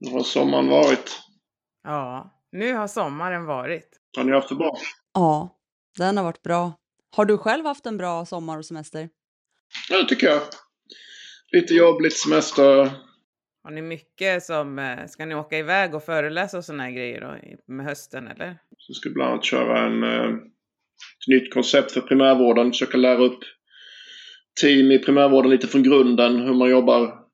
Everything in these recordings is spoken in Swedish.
Hur har sommaren varit? Ja, nu har sommaren varit. Har ni haft det bra? Ja, den har varit bra. Har du själv haft en bra sommar och semester? Ja, det tycker jag. Lite jobb, lite semester. Har ni mycket som, eh, ska ni åka iväg och föreläsa och sådana här grejer då, med hösten eller? Så ska bland annat köra en, eh, ett nytt koncept för primärvården. Försöka lära upp team i primärvården lite från grunden, hur man jobbar.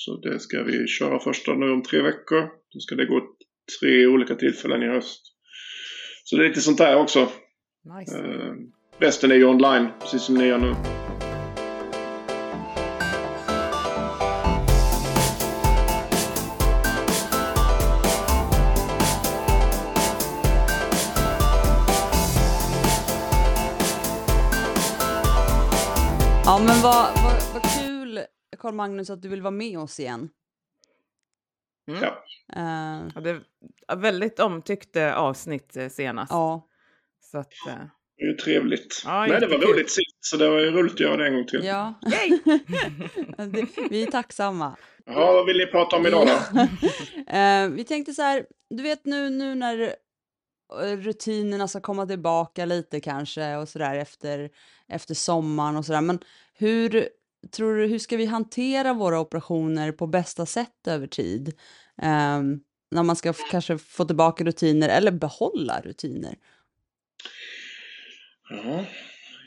Så det ska vi köra första nu om tre veckor. Då ska det gå tre olika tillfällen i höst. Så det är lite sånt där också. Nice. Eh, Resten är ju online, precis som ni gör nu. Carl Magnus, att du vill vara med oss igen. Mm. Ja. Eh, Ja, det var väldigt omtyckt eh, avsnitt eh, senast. ja, Så att, eh, Det är ju trevligt. Ja, Nej, det var roligt sist, så det var ju roligt att göra det en gång till. ja. det, vi är tacksamma. Jaha, vad vill ni prata om idag då? Eh, vi tänkte så här, du vet nu, nu när rutinerna ska komma tillbaka lite kanske och sådär efter, efter sommaren och sådär. Men hur tror du, hur ska vi hantera våra operationer på bästa sätt över tid? Eh, när man ska kanske få tillbaka rutiner eller behålla rutiner. Ja,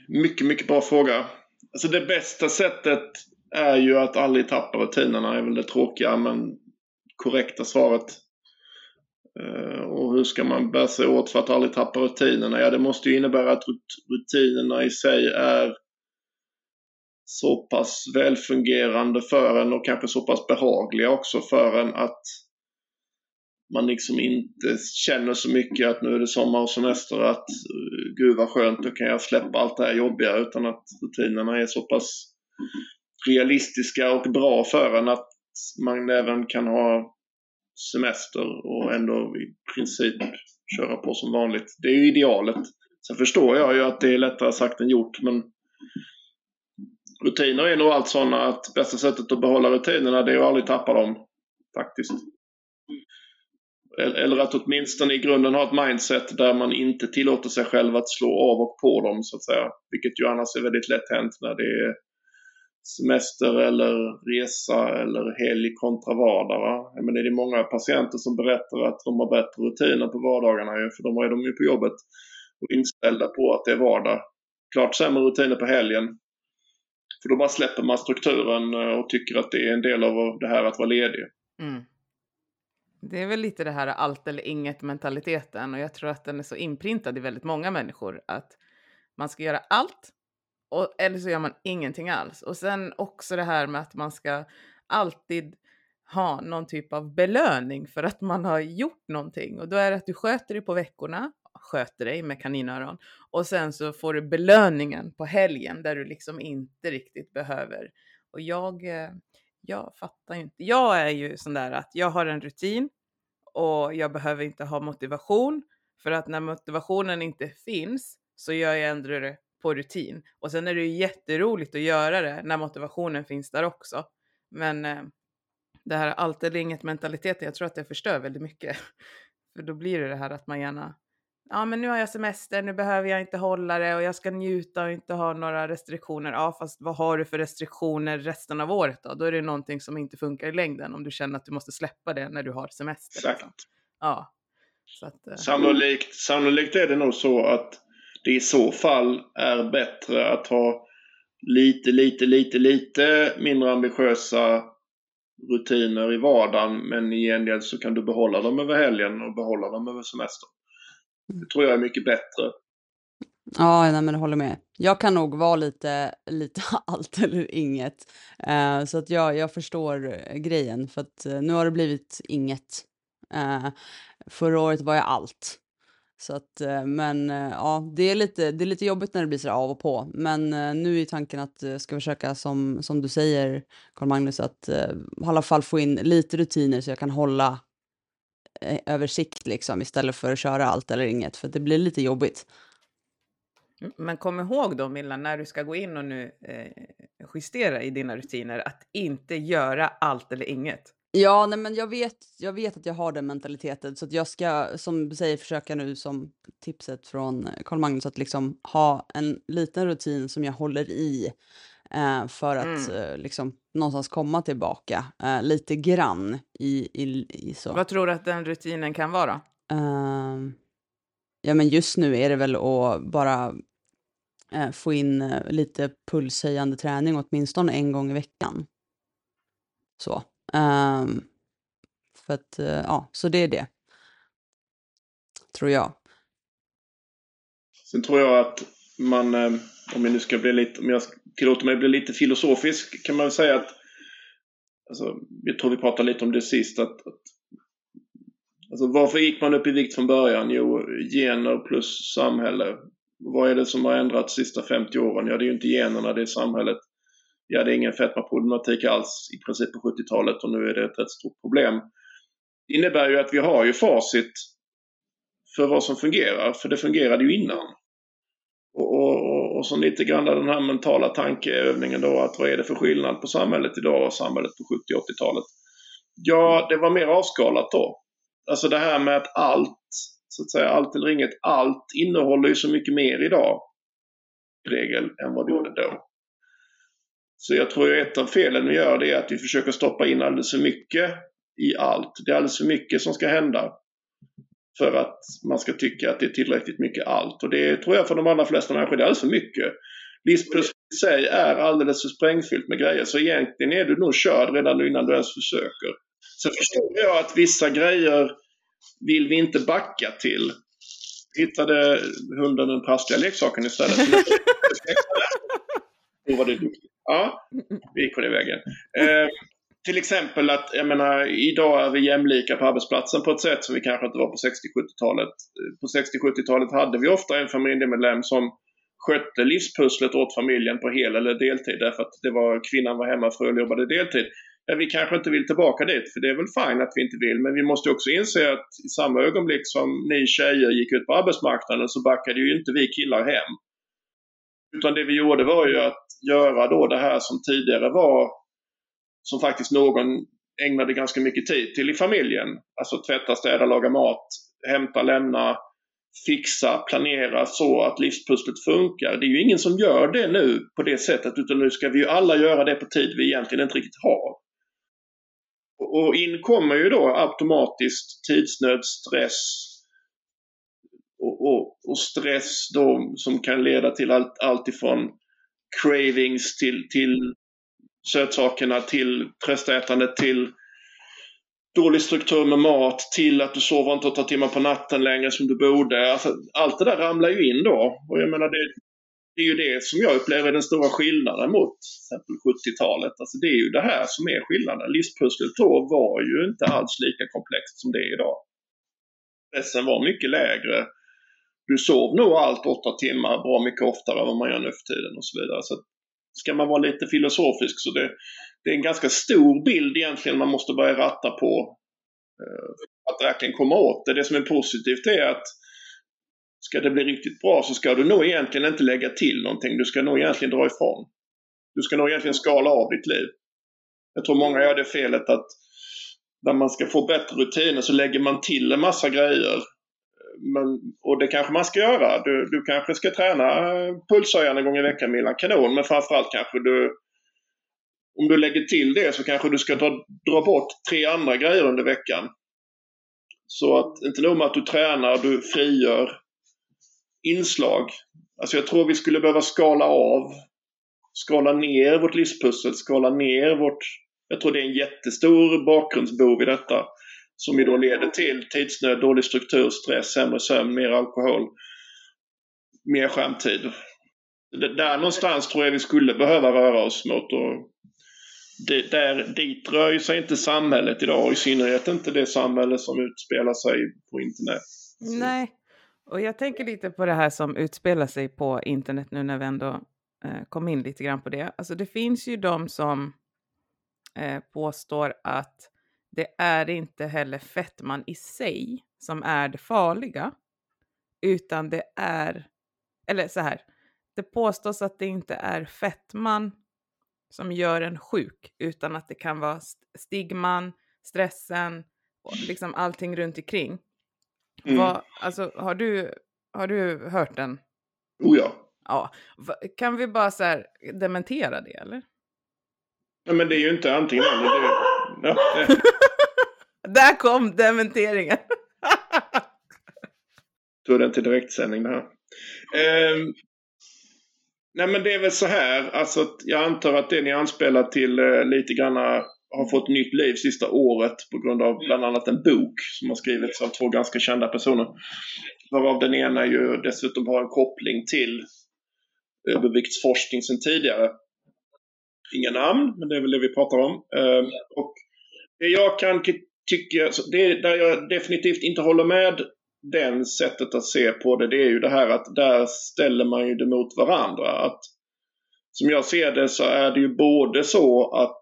mycket, mycket bra fråga. Alltså det bästa sättet är ju att aldrig tappa rutinerna, är väl det tråkiga men korrekta svaret. Eh, och hur ska man bära sig åt för att aldrig tappa rutinerna? Ja, det måste ju innebära att rutinerna i sig är så pass välfungerande för en och kanske så pass behagliga också för en att man liksom inte känner så mycket att nu är det sommar och semester att eh, gud vad skönt, nu kan jag släppa allt det här jobbiga utan att rutinerna är så pass realistiska och bra för en att man även kan ha semester och ändå i princip köra på som vanligt. Det är ju idealet. Sen förstår jag ju att det är lättare sagt än gjort men rutiner är nog allt sådana att bästa sättet att behålla rutinerna det är att aldrig tappa dem. Faktiskt. Eller att åtminstone i grunden ha ett mindset där man inte tillåter sig själv att slå av och på dem så att säga. Vilket ju annars är väldigt lätt hänt när det är semester eller resa eller helg kontra vardag. Va? Jag menar, det är många patienter som berättar att de har bättre rutiner på vardagarna ju, för de är de ju på jobbet och inställda på att det är vardag. Klart sämre rutiner på helgen. För då bara släpper man strukturen eh, och tycker att det är en del av det här att vara ledig. Mm. Det är väl lite det här allt eller inget mentaliteten och jag tror att den är så inprintad i väldigt många människor att man ska göra allt och, eller så gör man ingenting alls. Och sen också det här med att man ska alltid ha någon typ av belöning för att man har gjort någonting och då är det att du sköter dig på veckorna, sköter dig med kaninöron och sen så får du belöningen på helgen där du liksom inte riktigt behöver. Och jag, eh, jag fattar ju inte. Jag är ju sån där att jag har en rutin och jag behöver inte ha motivation för att när motivationen inte finns så gör jag ändå det på rutin. Och sen är det ju jätteroligt att göra det när motivationen finns där också. Men eh, det här allt eller inget mentaliteten, jag tror att det förstör väldigt mycket. För då blir det det här att man gärna, ja men nu har jag semester, nu behöver jag inte hålla det och jag ska njuta och inte ha några restriktioner. Ja fast vad har du för restriktioner resten av året då? Då är det någonting som inte funkar i längden om du känner att du måste släppa det när du har semester. Exakt. liksom. Ja. Att, eh, Sannolikt, sannolikt är det nog så att det i så fall är bättre att ha lite, lite, lite, lite mindre ambitiösa rutiner i vardagen men i gengäld så kan du behålla dem över helgen och behålla dem över semestern. Det tror jag är mycket bättre. Ja, nej, men jag håller med. Jag kan nog vara lite, lite allt eller inget. Uh, så att jag, jag förstår grejen, för att uh, nu har det blivit inget. Uh, förra året var jag allt. Så att, men ja, det är, lite, det är lite jobbigt när det blir så av och på. Men nu är tanken att jag ska försöka, som, som du säger, Carl Magnus, att i alla fall få in lite rutiner så jag kan hålla eh, översikt liksom, istället för att köra allt eller inget, för det blir lite jobbigt. Mm, Men kom ihåg då Milla, när du ska gå in och nu eh, justera i dina rutiner, att inte göra allt eller inget. Ja, nej, men jag vet, jag vet att jag har den mentaliteten så att jag ska, som säger, försöka nu som tipset från Karl Magnus att liksom ha en liten rutin som jag håller i eh, för att Mm. eh, liksom någonstans komma tillbaka eh, lite grann i, i, i så. Vad tror du att den rutinen kan vara? Ehm, ja, men just nu är det väl att bara eh, få in eh, lite pulshöjande träning åtminstone en gång i veckan. Så. Ehm, för att, eh, ja, så det är det. Tror jag. Sen tror jag att man, om jag nu ska bli lite, om jag tillåter mig bli lite filosofisk, kan man väl säga att, alltså, jag tror vi pratade lite om det sist, att, att alltså, varför gick man upp i vikt från början? Jo, gener plus samhälle. Vad är det som har ändrats de sista 50 åren? Ja, det är ju inte generna, det är samhället. Ja, det är ingen fetmaproblematik alls i princip på 70-talet och nu är det ett rätt stort problem. Det innebär ju att vi har ju facit för vad som fungerar, för det fungerade ju innan. Och, och, och, så lite grann den här mentala tankeövningen då att vad är det för skillnad på samhället idag och samhället på 70 80-talet? Ja, det var mer avskalat då. Alltså det här med att allt, så att säga, allt eller inget, allt innehåller ju så mycket mer idag i regel än vad det gjorde då. Så jag tror att ett av felen vi gör det är att vi försöker stoppa in alldeles för mycket i allt. Det är alldeles för mycket som ska hända för att man ska tycka att det är tillräckligt mycket allt. Och det tror jag för de allra flesta människor det är alldeles för mycket. Livspusslet i sig är alldeles för sprängfyllt med grejer så egentligen är du nog körd redan innan du ens försöker. Sen förstår jag att vissa grejer vill vi inte backa till. Hittade hunden den prassliga leksaken istället. Då var det duktigt. Ja, vi gick på den vägen. Eh, till exempel att, jag menar, idag är vi jämlika på arbetsplatsen på ett sätt som vi kanske inte var på 60-70-talet. På 60-70-talet hade vi ofta en familjemedlem som skötte livspusslet åt familjen på hel eller deltid därför att det var kvinnan var hemma, och jobbade deltid. Ja, vi kanske inte vill tillbaka dit, för det är väl fint att vi inte vill, men vi måste också inse att i samma ögonblick som ni tjejer gick ut på arbetsmarknaden så backade ju inte vi killar hem. Utan det vi gjorde var ju att göra då det här som tidigare var som faktiskt någon ägnade ganska mycket tid till i familjen. Alltså tvätta, städa, laga mat, hämta, lämna, fixa, planera så att livspusslet funkar. Det är ju ingen som gör det nu på det sättet utan nu ska vi ju alla göra det på tid vi egentligen inte riktigt har. Och in kommer ju då automatiskt tidsnöd, stress och, och, och stress då som kan leda till allt, allt ifrån cravings till, till sötsakerna till prästätandet, till dålig struktur med mat till att du sover inte åtta timmar på natten längre som du borde. Alltså, allt det där ramlar ju in då. Och jag menar det, det är ju det som jag upplever är den stora skillnaden mot exempel 70-talet. Alltså det är ju det här som är skillnaden. Livspusslet då var ju inte alls lika komplext som det är idag. Pressen var mycket lägre. Du sov nog allt åtta timmar bra mycket oftare än vad man gör nu för tiden och så vidare. Så ska man vara lite filosofisk så det, det är en ganska stor bild egentligen man måste börja ratta på eh, att verkligen komma åt det. Det som är positivt är att ska det bli riktigt bra så ska du nog egentligen inte lägga till någonting. Du ska nog egentligen dra ifrån. Du ska nog egentligen skala av ditt liv. Jag tror många gör det felet att när man ska få bättre rutiner så lägger man till en massa grejer. Men, och det kanske man ska göra. Du, du kanske ska träna pulshöjande en gång i veckan med kanon. Men framförallt kanske du om du lägger till det så kanske du ska dra, dra bort tre andra grejer under veckan. Så att inte nog med att du tränar, du frigör inslag. Alltså jag tror vi skulle behöva skala av, skala ner vårt livspussel, skala ner vårt... Jag tror det är en jättestor bakgrundsbov i detta. Som ju då leder till tidsnöd, dålig struktur, stress, sämre sömn, mer alkohol, mer skärmtid. Där någonstans tror jag vi skulle behöva röra oss mot. Och det, där, dit rör ju sig inte samhället idag och i synnerhet inte det samhälle som utspelar sig på internet. Nej, och jag tänker lite på det här som utspelar sig på internet nu när vi ändå eh, kom in lite grann på det. Alltså det finns ju de som eh, påstår att det är inte heller fettman i sig som är det farliga, utan det är, eller så här, det påstås att det inte är fettman som gör en sjuk, utan att det kan vara stigman, stressen, och liksom allting runt omkring. Mm. Vad, alltså, har, du, har du hört den? Oh ja. Ja. Kan vi bara så här dementera det eller? Nej, men det är ju inte antingen eller. Det ja, där kom dementeringen! tog den till direktsändning det här. Ehm, nej men det är väl så här. Alltså, att jag antar att det ni anspelar till eh, lite grann har fått nytt liv sista året på grund av bland annat en bok som har skrivits av två ganska kända personer. Varav den ena ju dessutom har en koppling till överviktsforskning sedan tidigare. Inga namn, men det är väl det vi pratar om. Ehm, och det jag kan tycker jag, så det där jag definitivt inte håller med den sättet att se på det, det är ju det här att där ställer man ju det mot varandra. Att, som jag ser det så är det ju både så att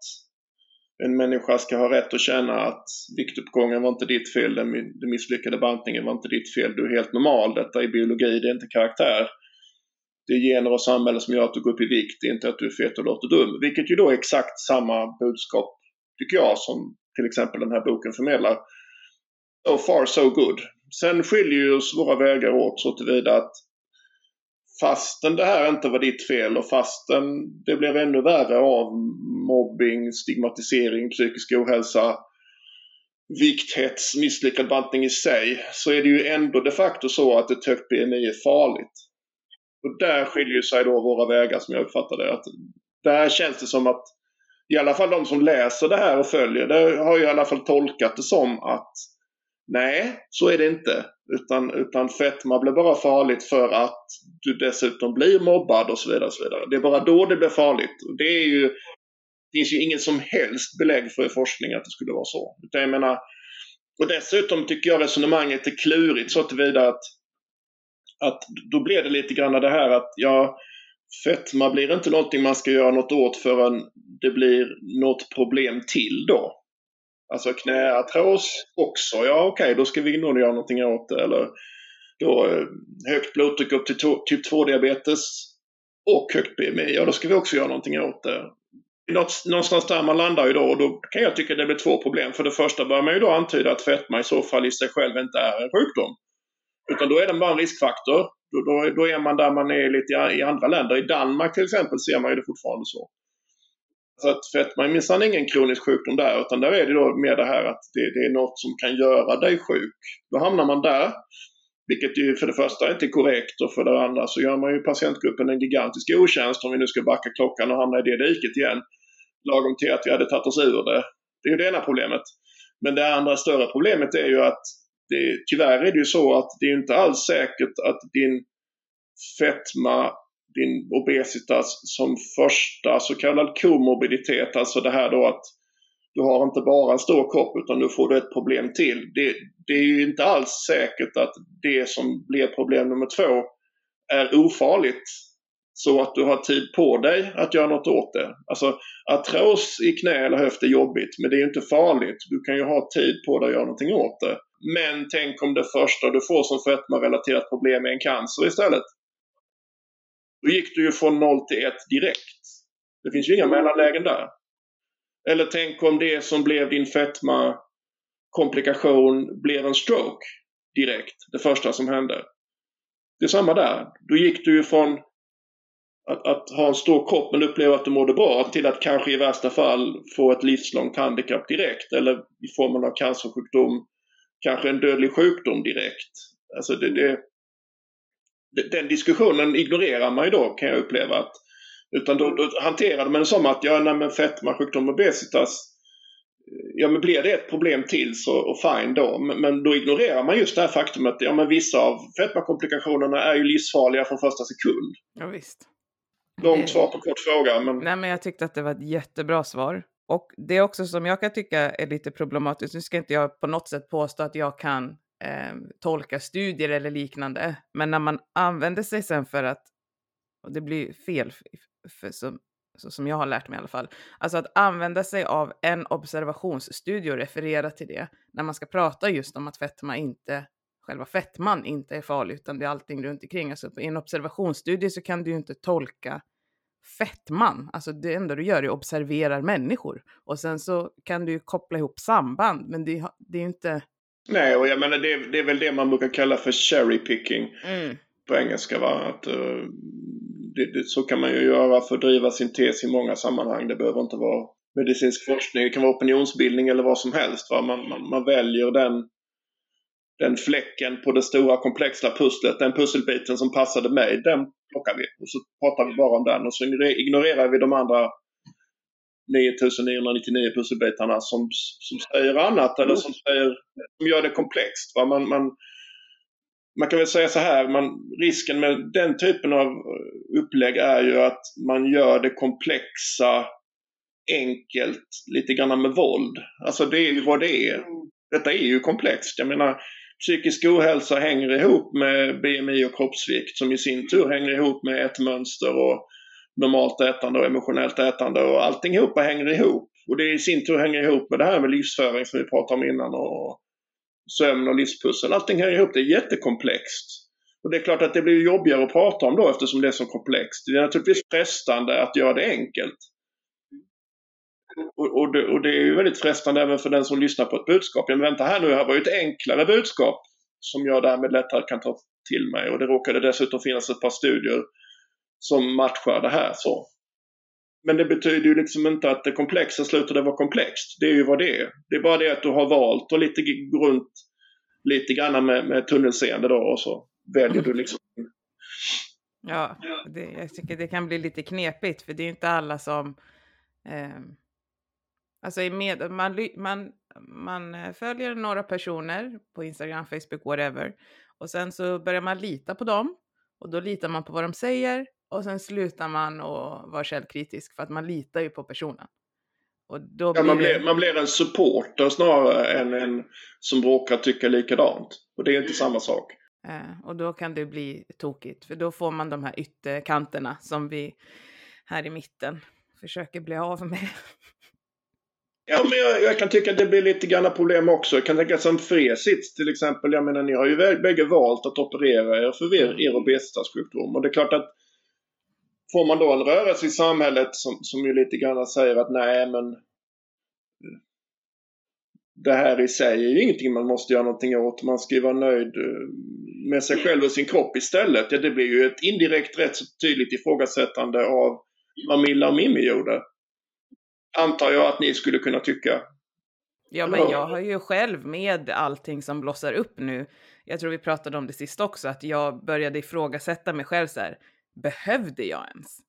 en människa ska ha rätt att känna att viktuppgången var inte ditt fel, den misslyckade bantningen var inte ditt fel, du är helt normal, detta är biologi, det är inte karaktär. Det är gener och samhälle som gör att du går upp i vikt, det är inte att du är fet och låter dum. Vilket ju då är exakt samma budskap, tycker jag, som till exempel den här boken förmedlar. So far so good. Sen skiljer ju oss våra vägar åt så tillvida att fastän det här inte var ditt fel och fastän det blev ännu värre av mobbing, stigmatisering, psykisk ohälsa, vikthets, misslyckad bantning i sig så är det ju ändå de facto så att ett högt BMI är farligt. Och där skiljer sig då våra vägar som jag uppfattar det. Att där känns det som att i alla fall de som läser det här och följer det har ju i alla fall tolkat det som att nej, så är det inte. Utan, utan fetma blir bara farligt för att du dessutom blir mobbad och så vidare. Och så vidare. Det är bara då det blir farligt. Och det är ju det finns ju inget som helst belägg för i forskning att det skulle vara så. Utan jag menar, och dessutom tycker jag resonemanget är klurigt så tillvida att, att då blir det lite grann det här att ja, fetma blir inte någonting man ska göra något åt förrän det blir något problem till då. Alltså knäartros också, ja okej då ska vi nog göra någonting åt det. Eller då eh, högt blodtryck upp till typ 2-diabetes och högt BMI, ja då ska vi också göra någonting åt det. Någonstans där man landar ju då och då kan jag tycka det blir två problem. För det första börjar man ju då antyda att fetma i så fall i sig själv inte är en sjukdom. Utan då är den bara en riskfaktor. Då, då, då är man där man är lite i, andra länder. I Danmark till exempel ser man ju det fortfarande så. Så att fetma är minsann ingen kronisk sjukdom där utan där är det då mer det här att det, det är något som kan göra dig sjuk. Då hamnar man där. Vilket ju för det första inte är korrekt och för det andra så gör man ju patientgruppen en gigantisk otjänst om vi nu ska backa klockan och hamna i det diket igen. Lagom till att vi hade tagit oss ur det. Det är ju det ena problemet. Men det andra större problemet är ju att det, tyvärr är det ju så att det är inte alls säkert att din fetma, din obesitas som första så kallad komorbiditet, alltså det här då att du har inte bara en stor kropp utan nu får du ett problem till. Det, det är ju inte alls säkert att det som blir problem nummer två är ofarligt så att du har tid på dig att göra något åt det. Alltså artros i knä eller höft är jobbigt men det är ju inte farligt. Du kan ju ha tid på dig att göra någonting åt det. Men tänk om det första du får som fetma-relaterat problem är en cancer istället. Då gick du ju från 0 till 1 direkt. Det finns ju inga mellanlägen där. Eller tänk om det som blev din fetma komplikation blev en stroke direkt. Det första som hände. Det är samma där. Då gick du ju från att, att ha en stor kropp men uppleva att du mådde bra till att kanske i värsta fall få ett livslångt handikapp direkt eller i formen av cancersjukdom, kanske en dödlig sjukdom direkt. Alltså det, det, den diskussionen ignorerar man ju då kan jag uppleva. att Utan då, då hanterade man det som att ja, nej, men fetma, sjukdom, obesitas Ja men blir det ett problem till så och fine då. Men, men då ignorerar man just det här faktumet att ja, men vissa av fetmakomplikationerna är ju livsfarliga från första sekund. Ja, visst. Långt svar på kort fråga men Nej, men jag tyckte att det var ett jättebra svar. Och det är också som jag kan tycka är lite problematiskt. Nu ska inte jag på något sätt påstå att jag kan eh, tolka studier eller liknande. Men när man använder sig sen för att, och det blir fel för, för, som, så som jag har lärt mig i alla fall, alltså att använda sig av en observationsstudie och referera till det när man ska prata just om att fetma inte, själva fettman inte är farlig utan det är allting runt omkring. Alltså i en observationsstudie så kan du ju inte tolka fettman. Alltså det enda du gör är att observera människor. Och sen så kan du koppla ihop samband, men det, det är ju inte... Nej, och jag menar det, det, är väl det man brukar kalla för cherry picking mm. på engelska. Va? Att, uh, det, det, så kan man ju göra för att driva sin tes i många sammanhang. Det behöver inte vara medicinsk forskning, det kan vara opinionsbildning eller vad som helst. Va? Man, man, man väljer den den fläcken på det stora komplexa pusslet, den pusselbiten som passade mig, den plockar vi. Och så pratar vi bara om den och så ignorerar vi de andra 9999 pusselbitarna som, som säger annat eller som, säger, som gör det komplext. Va? Man, man, man kan väl säga så här, man, risken med den typen av upplägg är ju att man gör det komplexa enkelt, lite grann med våld. Alltså det är ju vad det är. Detta är ju komplext. Jag menar, psykisk ohälsa hänger ihop med BMI och kroppsvikt som i sin tur hänger ihop med ett mönster och normalt ätande och emotionellt ätande och allting ihop hänger ihop. Och det i sin tur hänger ihop med det här med livsföring som vi pratade om innan och sömn och livspussel. Allting hänger ihop, det är jättekomplext. Och det är klart att det blir jobbigare att prata om då eftersom det är så komplext. Det är naturligtvis frestande att göra det enkelt. Och, och, det, och, det, är ju väldigt frestande även för den som lyssnar på ett budskap. Men vänta här nu, här var ju ett enklare budskap som jag därmed lättare kan ta till mig. Och det råkade dessutom finnas ett par studier som matchar det här. så. Men det betyder ju liksom inte att det komplexa slutade vara komplext. Det är ju vad det är. Det är bara det att du har valt och lite runt lite grann med, med tunnelseende då och så väljer du liksom. Ja, det, jag tycker det kan bli lite knepigt för det är inte alla som eh, Alltså med, man, man, man eh, följer några personer på Instagram, Facebook, whatever. Och sen så börjar man lita på dem. Och då litar man på vad de säger. Och sen slutar man att vara källkritisk för att man litar ju på personen. Och då ja, man, blir, det... man blir en supporter snarare än en som råkar tycka likadant. Och det är inte samma sak. Eh, och då kan det bli tokigt. För då får man de här ytterkanterna som vi här i mitten försöker bli av med. Ja, men jag, jag, kan tycka att det blir lite grann problem också. Jag kan tänka som Fresits till exempel. Jag menar, ni har ju bägge valt att operera er för er, er obesitetssjukdom. Och det är klart att får man då en rörelse i samhället som, som ju lite grann säger att nej men det här i sig är ju ingenting man måste göra någonting åt. Man ska ju vara nöjd eh, med sig själv och sin kropp istället. Ja, det blir ju ett indirekt rätt så tydligt ifrågasättande av vad Milla och Mimmi gjorde antar jag att ni skulle kunna tycka. Ja, men jag har ju själv med allting som blossar upp nu. Jag tror vi pratade om det sist också, att jag började ifrågasätta mig själv så här. Behövde jag ens?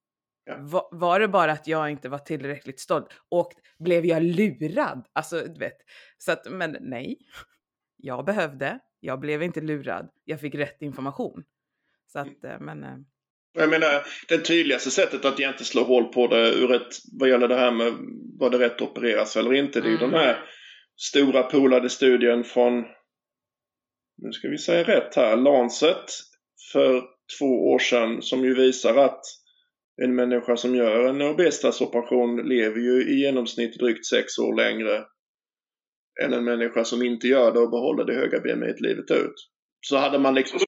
Ja. Var, var det bara att jag inte var tillräckligt stolt? Och blev jag lurad? Alltså, du vet. Så att, men nej. Jag behövde. Jag blev inte lurad. Jag fick rätt information. Så att, eh, men eh, jag menar, det tydligaste sättet att egentligen slå hål på det ur ett, vad gäller det här med var det rätt att opereras eller inte. Det är ju mm. den här stora polade studien från, nu ska vi säga rätt här, Lancet för två år sedan som ju visar att en människa som gör en obesitasoperation lever ju i genomsnitt drygt sex år längre än en människa som inte gör det och behåller det höga BMI livet ut. Så hade man liksom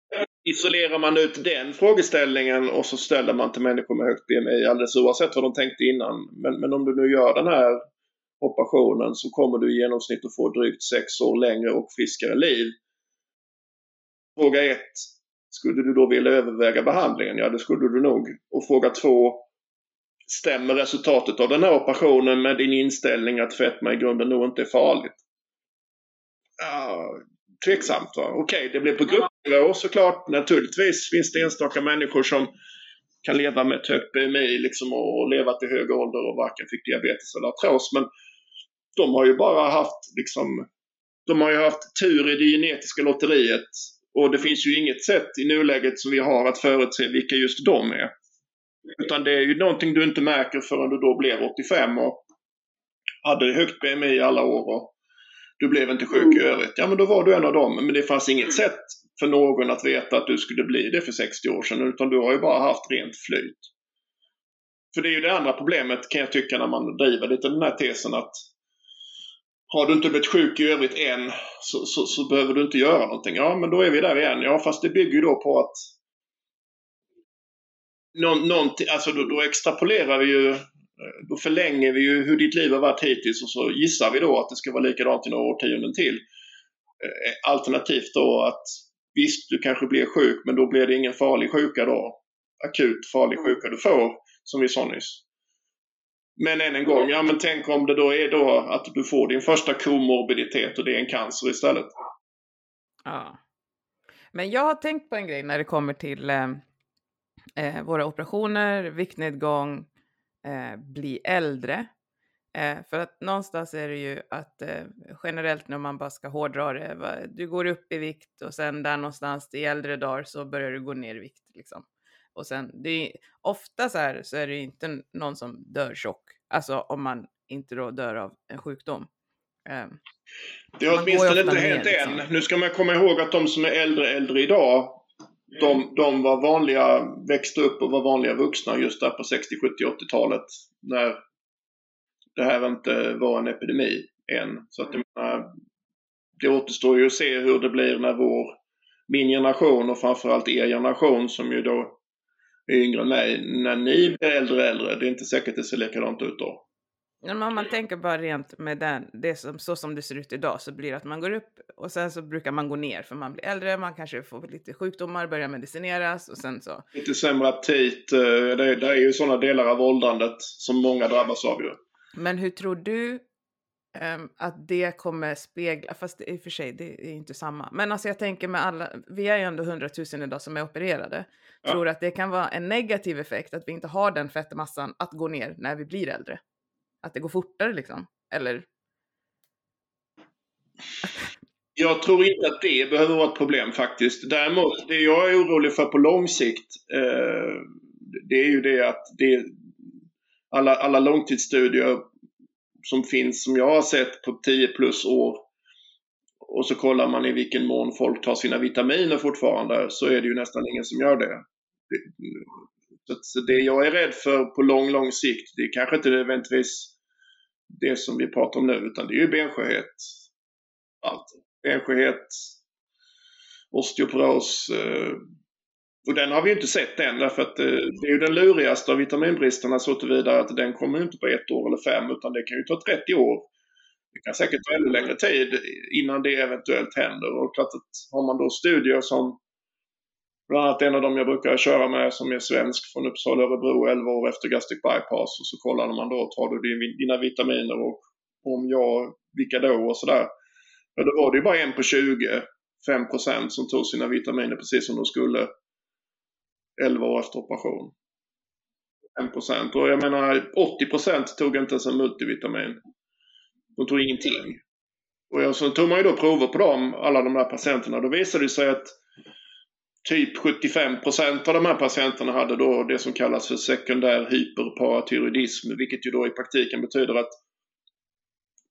isolerar man ut den frågeställningen och så ställer man till människor med högt BMI alldeles oavsett vad de tänkte innan. Men, men om du nu gör den här operationen så kommer du i genomsnitt att få drygt sex år längre och friskare liv. Fråga ett. Skulle du då vilja överväga behandlingen? Ja, det skulle du nog. Och fråga två. Stämmer resultatet av den här operationen med din inställning att fetma i grunden nog inte är farligt? Ja, tveksamt. Okej, okay, det blir på gruppnivå såklart. Naturligtvis finns det enstaka människor som kan leva med ett högt BMI liksom, och leva till hög ålder och varken fick diabetes eller artros. Men de har ju bara haft liksom, de har ju haft tur i det genetiska lotteriet. Och det finns ju inget sätt i nuläget som vi har att förutse vilka just de är. Utan det är ju någonting du inte märker förrän du då blev 85 och hade högt BMI alla år och du blev inte sjuk i övrigt. Ja, men då var du en av dem. Men det fanns inget sätt för någon att veta att du skulle bli det för 60 år sedan. Utan du har ju bara haft rent flyt. För det är ju det andra problemet kan jag tycka när man driver lite den här tesen att har du inte blivit sjuk i övrigt än så, så, så, behöver du inte göra någonting. Ja, men då är vi där igen. Ja, fast det bygger ju då på att Nå, alltså då, då extrapolerar vi ju, då förlänger vi ju hur ditt liv har varit hittills och så gissar vi då att det ska vara likadant i några årtionden till. Eh, alternativt då att visst, du kanske blir sjuk men då blir det ingen farlig sjuka då. Akut farlig sjuka du får, som vi sa nyss. Men än en gång, ja men tänk om det då är då att du får din första komorbiditet och det är en cancer istället. Ja. Men jag har tänkt på en grej när det kommer till eh, eh, våra operationer, viktnedgång, eh, bli äldre. Eh, för att någonstans är det ju att eh, generellt när man bara ska hårdra det, va, du går upp i vikt och sen där någonstans i äldre dagar så börjar du gå ner i vikt. Liksom. Och sen, det är, ofta så, här, så är det ju inte någon som dör tjock, alltså om man inte då dör av en sjukdom. Um, det är åtminstone inte liksom. än. Nu ska man komma ihåg att de som är äldre äldre idag, de, de var vanliga, växte upp och var vanliga vuxna just där på 60, 70, 80-talet. När det här inte var en epidemi än. Så att det, det återstår ju att se hur det blir när vår, min generation och framförallt er generation som ju då är yngre än mig, när ni blir äldre och äldre, det är inte säkert det ser likadant ut då. Men om man tänker bara rent med den, det som, så som det ser ut idag så blir det att man går upp och sen så brukar man gå ner för man blir äldre, man kanske får lite sjukdomar, börjar medicineras och sen så. Lite sämre aptit, eh, det, det är ju sådana delar av åldrandet som många drabbas av ju. Men hur tror du um, att det kommer spegla, fast i och för sig det är inte samma. Men alltså jag tänker med alla, vi är ju ändå 100 000 idag som är opererade. Ja. Tror att det kan vara en negativ effekt att vi inte har den fettmassan att gå ner när vi blir äldre? Att det går fortare liksom? Eller? Jag tror inte att det behöver vara ett problem faktiskt. Däremot, det jag är orolig för på lång sikt, eh, det är ju det att det, alla, alla långtidsstudier som finns, som jag har sett på 10 plus år, och så kollar man i vilken mån folk tar sina vitaminer fortfarande, så är det ju nästan ingen som gör det. Så det jag är rädd för på lång, lång sikt, det är kanske inte nödvändigtvis det som vi pratar om nu, utan det är ju benskörhet. Allt. Benskörhet, osteoporos. Eh, och den har vi inte sett än därför att eh, det är ju den lurigaste av vitaminbristerna så tillvida att den kommer inte på ett år eller fem utan det kan ju ta 30 år. Det kan säkert ta ännu längre tid innan det eventuellt händer. Och klart att har man då studier som Bland annat en av dem jag brukar köra med som är svensk från Uppsala Örebro 11 år efter gastric bypass. Och så kollar man då, tar du dina vitaminer och om ja, vilka då och sådär. Men då var det ju bara en på 20, 5% som tog sina vitaminer precis som de skulle 11 år efter operation. 5. Och jag menar 80 tog inte ens en multivitamin. De tog ingenting. Och så tog man ju då prover på dem, alla de här patienterna. Då visade det sig att typ 75 av de här patienterna hade då det som kallas för sekundär hyperparathyroidism, vilket ju då i praktiken betyder att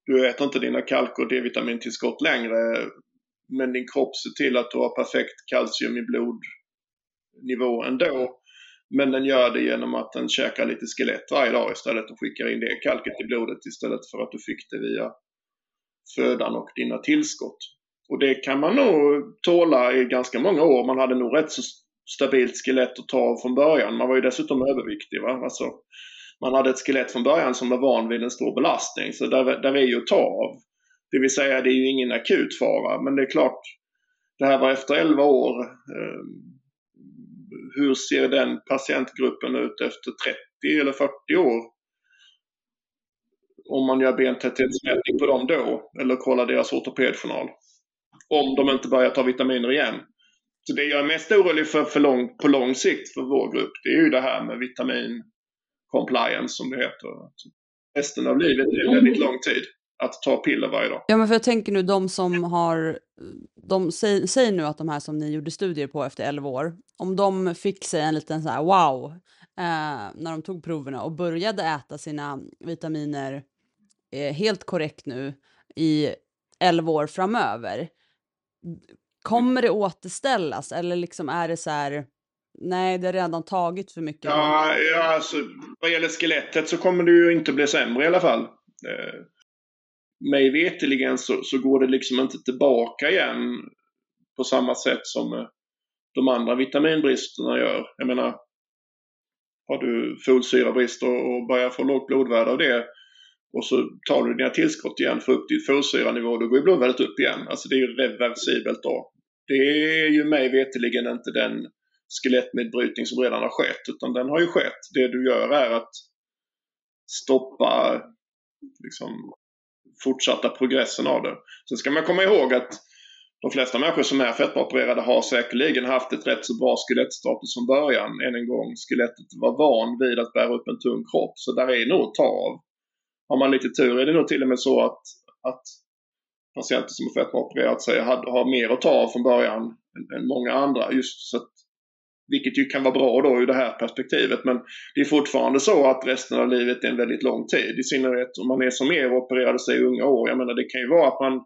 du äter inte dina kalk och D-vitamintillskott längre, men din kropp ser till att du har perfekt kalcium i nivå ändå. Men den gör det genom att den käkar lite skelett varje dag istället och skickar in det kalket i blodet istället för att du fick det via födan och dina tillskott. Och det kan man nog tåla i ganska många år. Man hade nog rätt så stabilt skelett att ta av från början. Man var ju dessutom överviktig. Va? Alltså, man hade ett skelett från början som var van vid en stor belastning. Så där, där är ju att ta av. Det vill säga, det är ju ingen akut fara. Men det är klart, det här var efter 11 år. Eh, hur ser den patientgruppen ut efter 30 eller 40 år? Om man gör bentäthetsmätning på dem då, eller kollar deras ortopedjournal om de inte börjar ta vitaminer igen. Så det jag är mest orolig för, för lång, på lång sikt för vår grupp, det är ju det här med vitamin compliance som det heter. Resten av livet är väldigt lång tid att ta piller varje dag. Ja, men för jag tänker nu de som har, de säger säg nu att de här som ni gjorde studier på efter 11 år, om de fick sig en liten så här wow eh, när de tog proverna och började äta sina vitaminer eh, helt korrekt nu i 11 år framöver kommer det återställas eller liksom är det så här, nej det är redan tagit för mycket? Ja, ja alltså, vad gäller skelettet så kommer det ju inte bli sämre i alla fall. Mig veteligen så, så går det liksom inte tillbaka igen på samma sätt som eh, de andra vitaminbristerna gör. Jag menar, har du folsyrabrist och, och börjar få lågt blodvärde av det och så tar du dina tillskott igen för upp till folsyranivå, då går ju blodvärdet upp igen. Alltså det är ju reversibelt då. Det är ju mig veteligen inte den skelettnedbrytning som redan har skett, utan den har ju skett. Det du gör är att stoppa liksom, fortsatta progressen av det. Sen ska man komma ihåg att de flesta människor som är fetmaopererade har säkerligen haft ett rätt så bra skelettstatus från början. Än en gång, skelettet var van vid att bära upp en tung kropp. Så där är nog att ta av. Har man lite tur är det nog till och med så att, att patienter som har fetmaopererat sig har mer att ta av från början än, än många andra. Just så att, vilket ju kan vara bra då ur det här perspektivet. Men det är fortfarande så att resten av livet är en väldigt lång tid. I synnerhet om man är som er och opererade sig i unga år. Jag menar det kan ju vara att man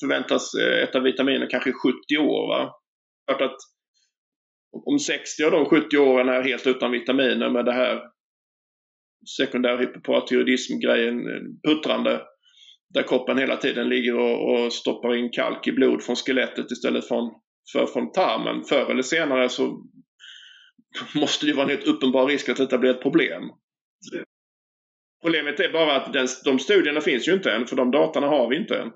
förväntas eh, äta vitaminer kanske 70 år. Va? Klart att om 60 av de 70 åren är helt utan vitaminer med det här sekundär hypoparathyroidism-grejen eh, puttrande där kroppen hela tiden ligger och, och, stoppar in kalk i blod från skelettet istället från, för från tarmen. Förr eller senare så måste det vara en helt uppenbar risk att detta blir ett problem. Problemet är bara att den, de studierna finns ju inte än, för de datorna har vi inte än.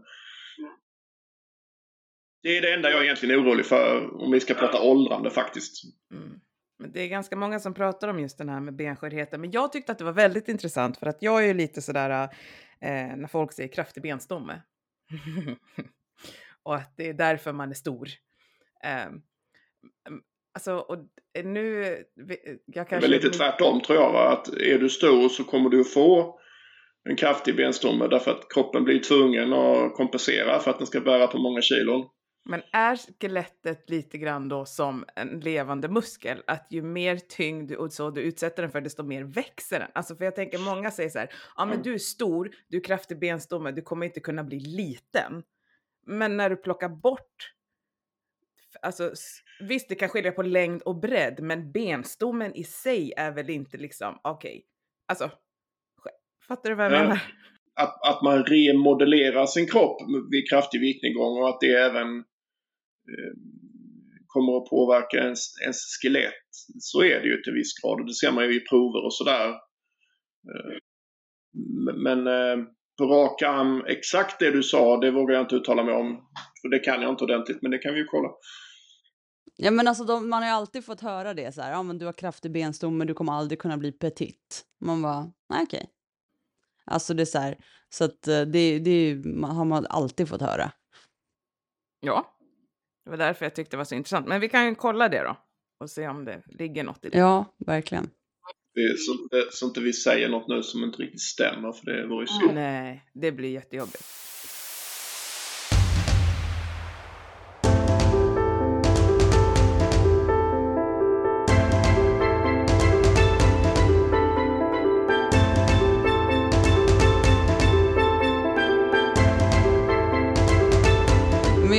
Det är det enda jag egentligen är orolig för om vi ska prata åldrande faktiskt. Mm. Det är ganska många som pratar om just den här med benskörheten, men jag tyckte att det var väldigt intressant för att jag är ju lite sådär eh, när folk säger kraftig benstomme. och att det är därför man är stor. Eh, alltså, och nu... Jag kanske... Det är lite tvärtom tror jag, va? att är du stor så kommer du få en kraftig benstomme därför att kroppen blir tvungen att kompensera för att den ska bära på många kilon. Men är skelettet lite grann då som en levande muskel? Att ju mer tyngd och så du utsätter den för, desto mer växer den. Alltså för jag tänker, många säger så här, ja men du är stor, du är kraftig benstomme, du kommer inte kunna bli liten. Men när du plockar bort, alltså visst det kan skilja på längd och bredd, men benstommen i sig är väl inte liksom, okej, okay. alltså, fattar du vad jag menar? Att, att man remodellerar sin kropp vid kraftig viktnedgång och att det även Eh, kommer att påverka ens, ens skelett. Så är det ju till viss grad och det ser man ju i prover och sådär. Eh, men eh, på rak arm, exakt det du sa, det vågar jag inte uttala mig om. För det kan jag inte ordentligt, men det kan vi ju kolla. Ja men alltså de, man har ju alltid fått höra det så här, ja men du har kraftig benstomme, du kommer aldrig kunna bli petit. Man bara, nej okej. Alltså det är så här, så att det, det har man alltid fått höra. Ja, det var därför jag tyckte det var så intressant. Men vi kan ju kolla det då och se om det ligger något i det. Ja, verkligen. Det så, så inte vi säger något nu som inte riktigt stämmer, för det vore ju synd. Nej, det blir jättejobbigt.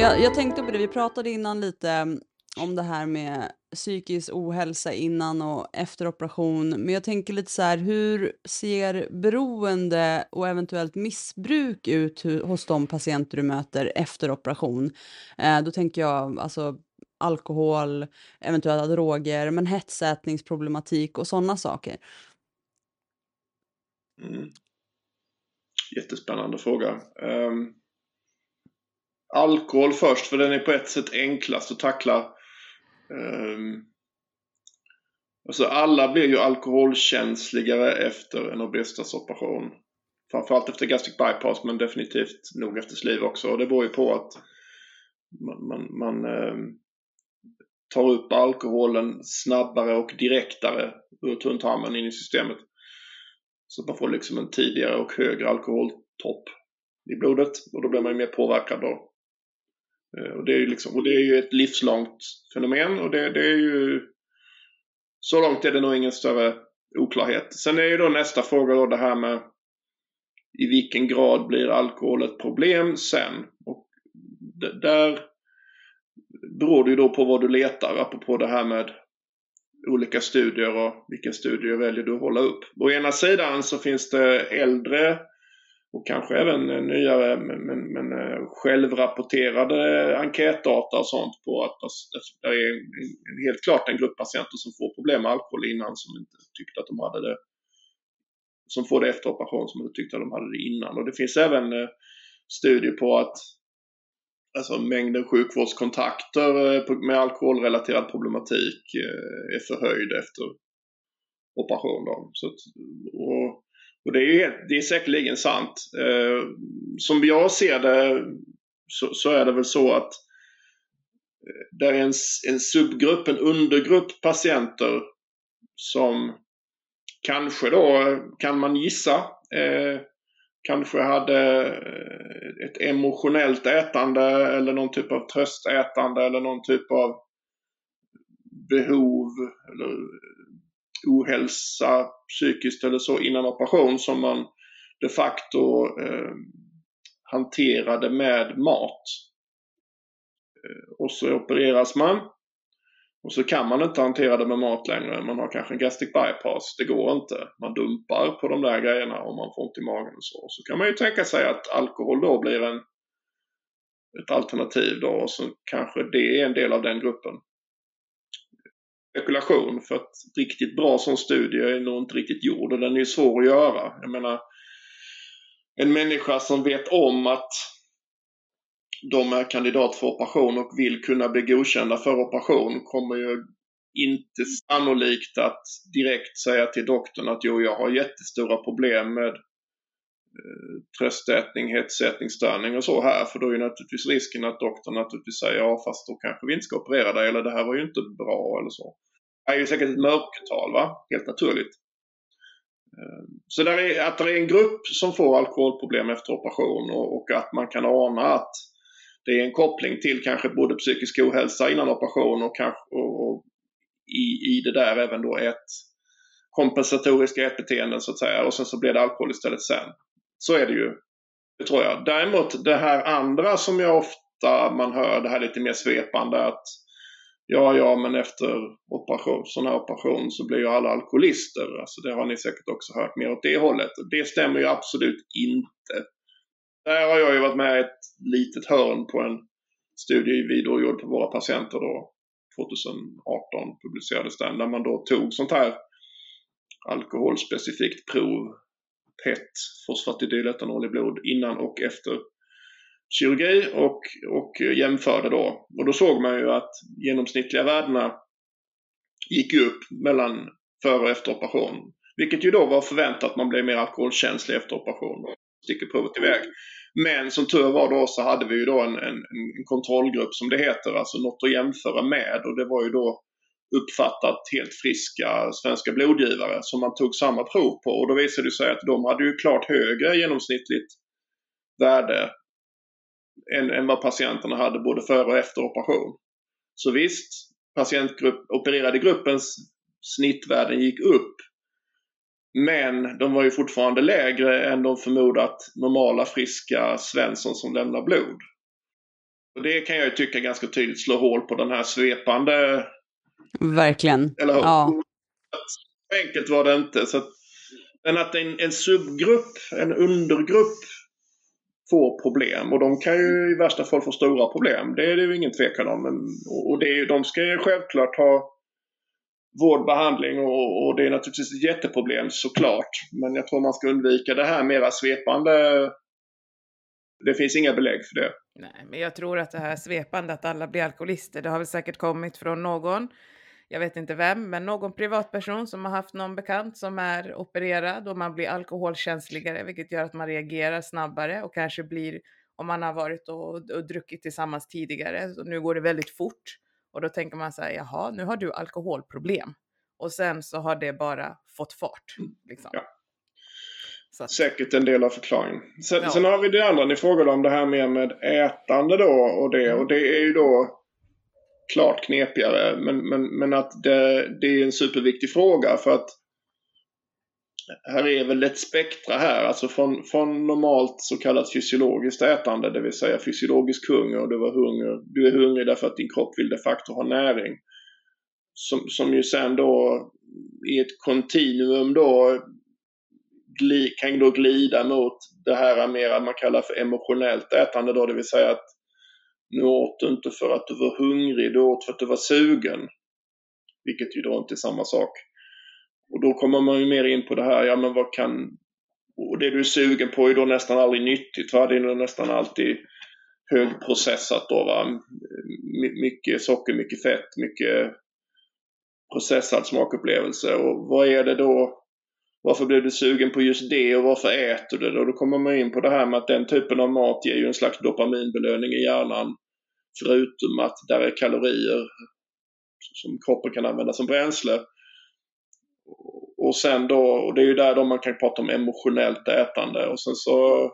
Jag, jag tänkte på det, vi pratade innan lite mm, om det här med psykisk ohälsa innan och efter operation. Men jag tänker lite så här, hur ser beroende och eventuellt missbruk ut hos de patienter du möter efter operation? Eh, då tänker jag alltså alkohol, eventuella droger, men hetsätningsproblematik och sådana saker. Mm. Jättespännande fråga. Um alkohol först, för den är på ett sätt enklast att tackla. Um, alltså alla blir ju alkoholkänsligare efter en obesitasoperation. Framförallt efter gastric bypass, men definitivt nog efter sliv också. Och det beror ju på att man, man, man um, tar upp alkoholen snabbare och direktare ur tunntarmen in i systemet. Så att man får liksom en tidigare och högre alkoholtopp i blodet och då blir man ju mer påverkad då Eh, och det är ju, liksom, och det är ju ett livslångt fenomen och det, det, är ju så långt är det nog ingen större oklarhet. Sen är ju då nästa fråga då det här med i vilken grad blir alkohol ett problem sen? Och där beror det ju då på vad du letar, apropå det här med olika studier och vilka studier väljer du att hålla upp. Å ena sidan så finns det äldre och kanske även eh, nyare men, men, men eh, självrapporterade enkätdata och sånt på att alltså, alltså, det är en, helt klart en grupp patienter som får problem med alkohol innan som inte tyckte att de hade det som får det efter operation som inte tyckte att de hade det innan. Och det finns även eh, studier på att alltså mängden sjukvårdskontakter med alkoholrelaterad problematik är förhöjd efter operation. Då. Så att, och, och det är, helt, det är säkerligen sant. Eh, som jag ser det så, så, är det väl så att eh, det är en, en subgrupp, en undergrupp patienter som kanske då, kan man gissa, eh, kanske hade eh, ett emotionellt ätande eller någon typ av tröstätande eller någon typ av behov eller ohälsa psykiskt eller så innan operation som man de facto eh, hanterade med mat. Eh, och så opereras man. Och så kan man inte hantera det med mat längre. Man har kanske en gastric bypass. Det går inte. Man dumpar på de där grejerna om man får ont i magen och så. Så kan man ju tänka sig att alkohol då blir en, ett alternativ då. Och så kanske det är en del av den gruppen spekulation för att riktigt bra sån studie är nog inte riktigt gjord och den är ju svår att göra. Jag menar, en människa som vet om att de är kandidat för operation och vill kunna bli godkända för operation kommer ju inte sannolikt att direkt säga till doktorn att jo, jag har jättestora problem med Eh, tröstätning, hetsätningsstörning och så här. För då är ju naturligtvis risken att doktorn naturligtvis säger ja fast då kanske vi inte ska operera dig eller det här var ju inte bra eller så. Det är ju säkert ett mörkertal va, helt naturligt. Eh, så där är, att det är en grupp som får alkoholproblem efter operation och, och, att man kan ana att det är en koppling till kanske både psykisk ohälsa innan operation och, kanske, och, och i, i det där även då ett kompensatoriska ätbeteende så att säga och sen så blir det alkohol istället sen. Så är det ju. Det tror jag. Däremot det här andra som jag ofta man hör, det här lite mer svepande att ja, ja, men efter operation, sån här operation så blir ju alla alkoholister. Alltså det har ni säkert också hört mer åt det hållet. Det stämmer ju absolut inte. Där har jag ju varit med ett litet hörn på en studie vi då gjorde på våra patienter då 2018 publicerades den där man då tog sånt här alkoholspecifikt prov PET, fosfatidyletanol i blod innan och efter kirurgi och, och jämförde då. Och då såg man ju att genomsnittliga värdena gick upp mellan före och efter operation. Vilket ju då var förväntat att man blev mer alkoholkänslig efter operation. Sticker provet iväg. Men som tur var då så hade vi ju då en, en, en kontrollgrupp som det heter, alltså något att jämföra med. Och det var ju då uppfattat helt friska svenska blodgivare som man tog samma prov på. Och då visade det sig att de hade ju klart högre genomsnittligt värde än, än vad patienterna hade både före och efter operation. Så visst, patientgrupp, opererade gruppens snittvärden gick upp. Men de var ju fortfarande lägre än de förmodat normala friska Svensson som lämnar blod. Och det kan jag ju tycka ganska tydligt slår hål på den här svepande... Verkligen. Eller hur? Ja. Så enkelt var det inte. Så att, men att en, en subgrupp, en undergrupp får problem och de kan ju i värsta fall få stora problem. Det är det ju ingen tvekan om. Men, och det är, de ska ju självklart ha vård, behandling och, och, det är naturligtvis ett jätteproblem såklart. Men jag tror man ska undvika det här mera svepande. Det finns inga belägg för det. Nej, men jag tror att det här svepande att alla blir alkoholister, det har väl säkert kommit från någon jag vet inte vem, men någon privatperson som har haft någon bekant som är opererad och man blir alkoholkänsligare, vilket gör att man reagerar snabbare och kanske blir om man har varit och, och druckit tillsammans tidigare. Så nu går det väldigt fort och då tänker man så här, jaha, nu har du alkoholproblem och sen så har det bara fått fart. Mm, liksom. Ja. Att... Säkert en del av förklaringen. Sen, ja. sen, har vi det andra ni frågade om det här med, med ätande då och det mm. och det är ju då klart knepigare. Men, men, men att det, det är en superviktig fråga för att här är väl ett spektra här, alltså från, från normalt så kallat fysiologiskt ätande, det vill säga fysiologisk hunger och du, var hunger, du är hungrig därför att din kropp vill de facto ha näring. Som, som ju sen då i ett kontinuum då gli, kan då glida mot det här mer man kallar för emotionellt ätande då, det vill säga att nu åt du inte för att du var hungrig, du åt för att du var sugen. Vilket ju då inte är samma sak. Och då kommer man ju mer in på det här, ja men vad kan... Och det du är sugen på är då nästan aldrig nyttigt, va? det är nästan alltid högprocessat då va. mycket socker, mycket fett, mycket processad smakupplevelse. Och vad är det då? Varför blev du sugen på just det och varför äter du det? Och då kommer man in på det här med att den typen av mat ger ju en slags dopaminbelöning i hjärnan. Förutom att där är kalorier som kroppen kan använda som bränsle. Och sen då, och det är ju där då man kan prata om emotionellt ätande och sen så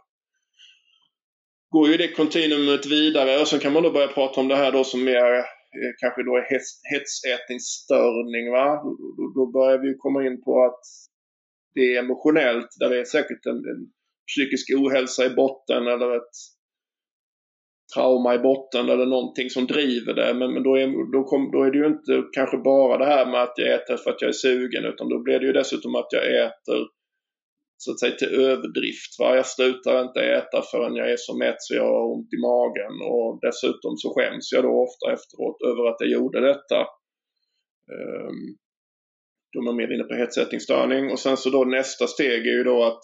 går ju det kontinuumet vidare och sen kan man då börja prata om det här då som mer eh, kanske då är hetsätningsstörning. Va? Då, då börjar vi komma in på att det är emotionellt, där det är säkert en, en psykisk ohälsa i botten eller ett trauma i botten eller någonting som driver det. Men, men då, är, då, kom, då är det ju inte kanske bara det här med att jag äter för att jag är sugen utan då blir det ju dessutom att jag äter så att säga till överdrift. Va? Jag slutar inte äta förrän jag är så mätt så jag har ont i magen och dessutom så skäms jag då ofta efteråt över att jag gjorde detta. Um, då är man mer inne på hetsätningsstörning och sen så då nästa steg är ju då att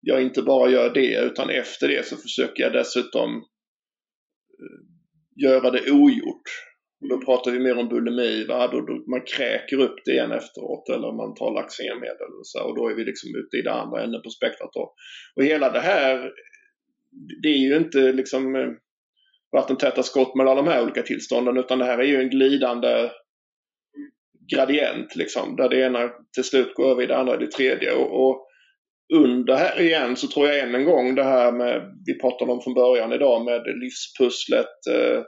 jag inte bara gör det utan efter det så försöker jag dessutom göra det ogjort. Och då pratar vi mer om bulimi, va? Då, då man kräker upp det igen efteråt eller man tar laxermedel och, så, och då är vi liksom ute i det andra änden på spektrat. Och hela det här, det är ju inte liksom eh, vattentäta skott mellan de här olika tillstånden utan det här är ju en glidande gradient liksom, där det ena till slut går över i det andra i det tredje. Och, och under här igen så tror jag än en gång det här med, vi pratade om från början idag med livspusslet, eh,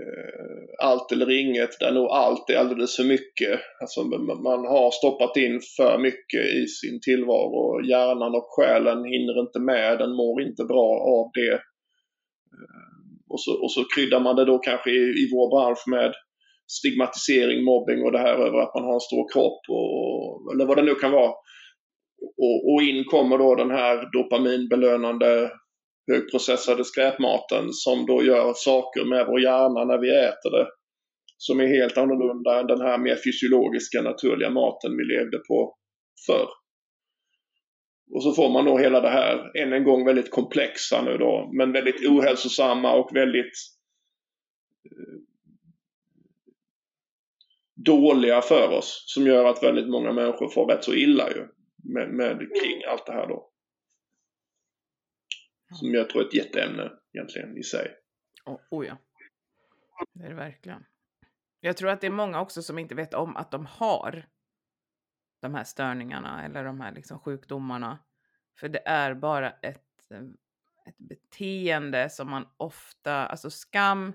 eh allt eller inget där nog allt är alldeles för mycket. Alltså man har stoppat in för mycket i sin tillvaro. Hjärnan och själen hinner inte med, den mår inte bra av det. Eh, och så, och så kryddar man det då kanske i, i vår bransch med stigmatisering, mobbing och det här över att man har en stor kropp och, eller vad det nu kan vara. Och, och in kommer då den här dopaminbelönande högprocessade skräpmaten som då gör saker med vår hjärna när vi äter det som är helt annorlunda än den här mer fysiologiska naturliga maten vi levde på förr. Och så får man då hela det här, än en gång väldigt komplexa nu då, men väldigt ohälsosamma och väldigt eh, dåliga för oss som gör att väldigt många människor får rätt så illa ju med, med kring allt det här då. Som jag tror är ett jätteämne egentligen i sig. Oh, oh ja. Det är det verkligen. Jag tror att det är många också som inte vet om att de har de här störningarna eller de här liksom sjukdomarna. För det är bara ett, ett beteende som man ofta, alltså skam,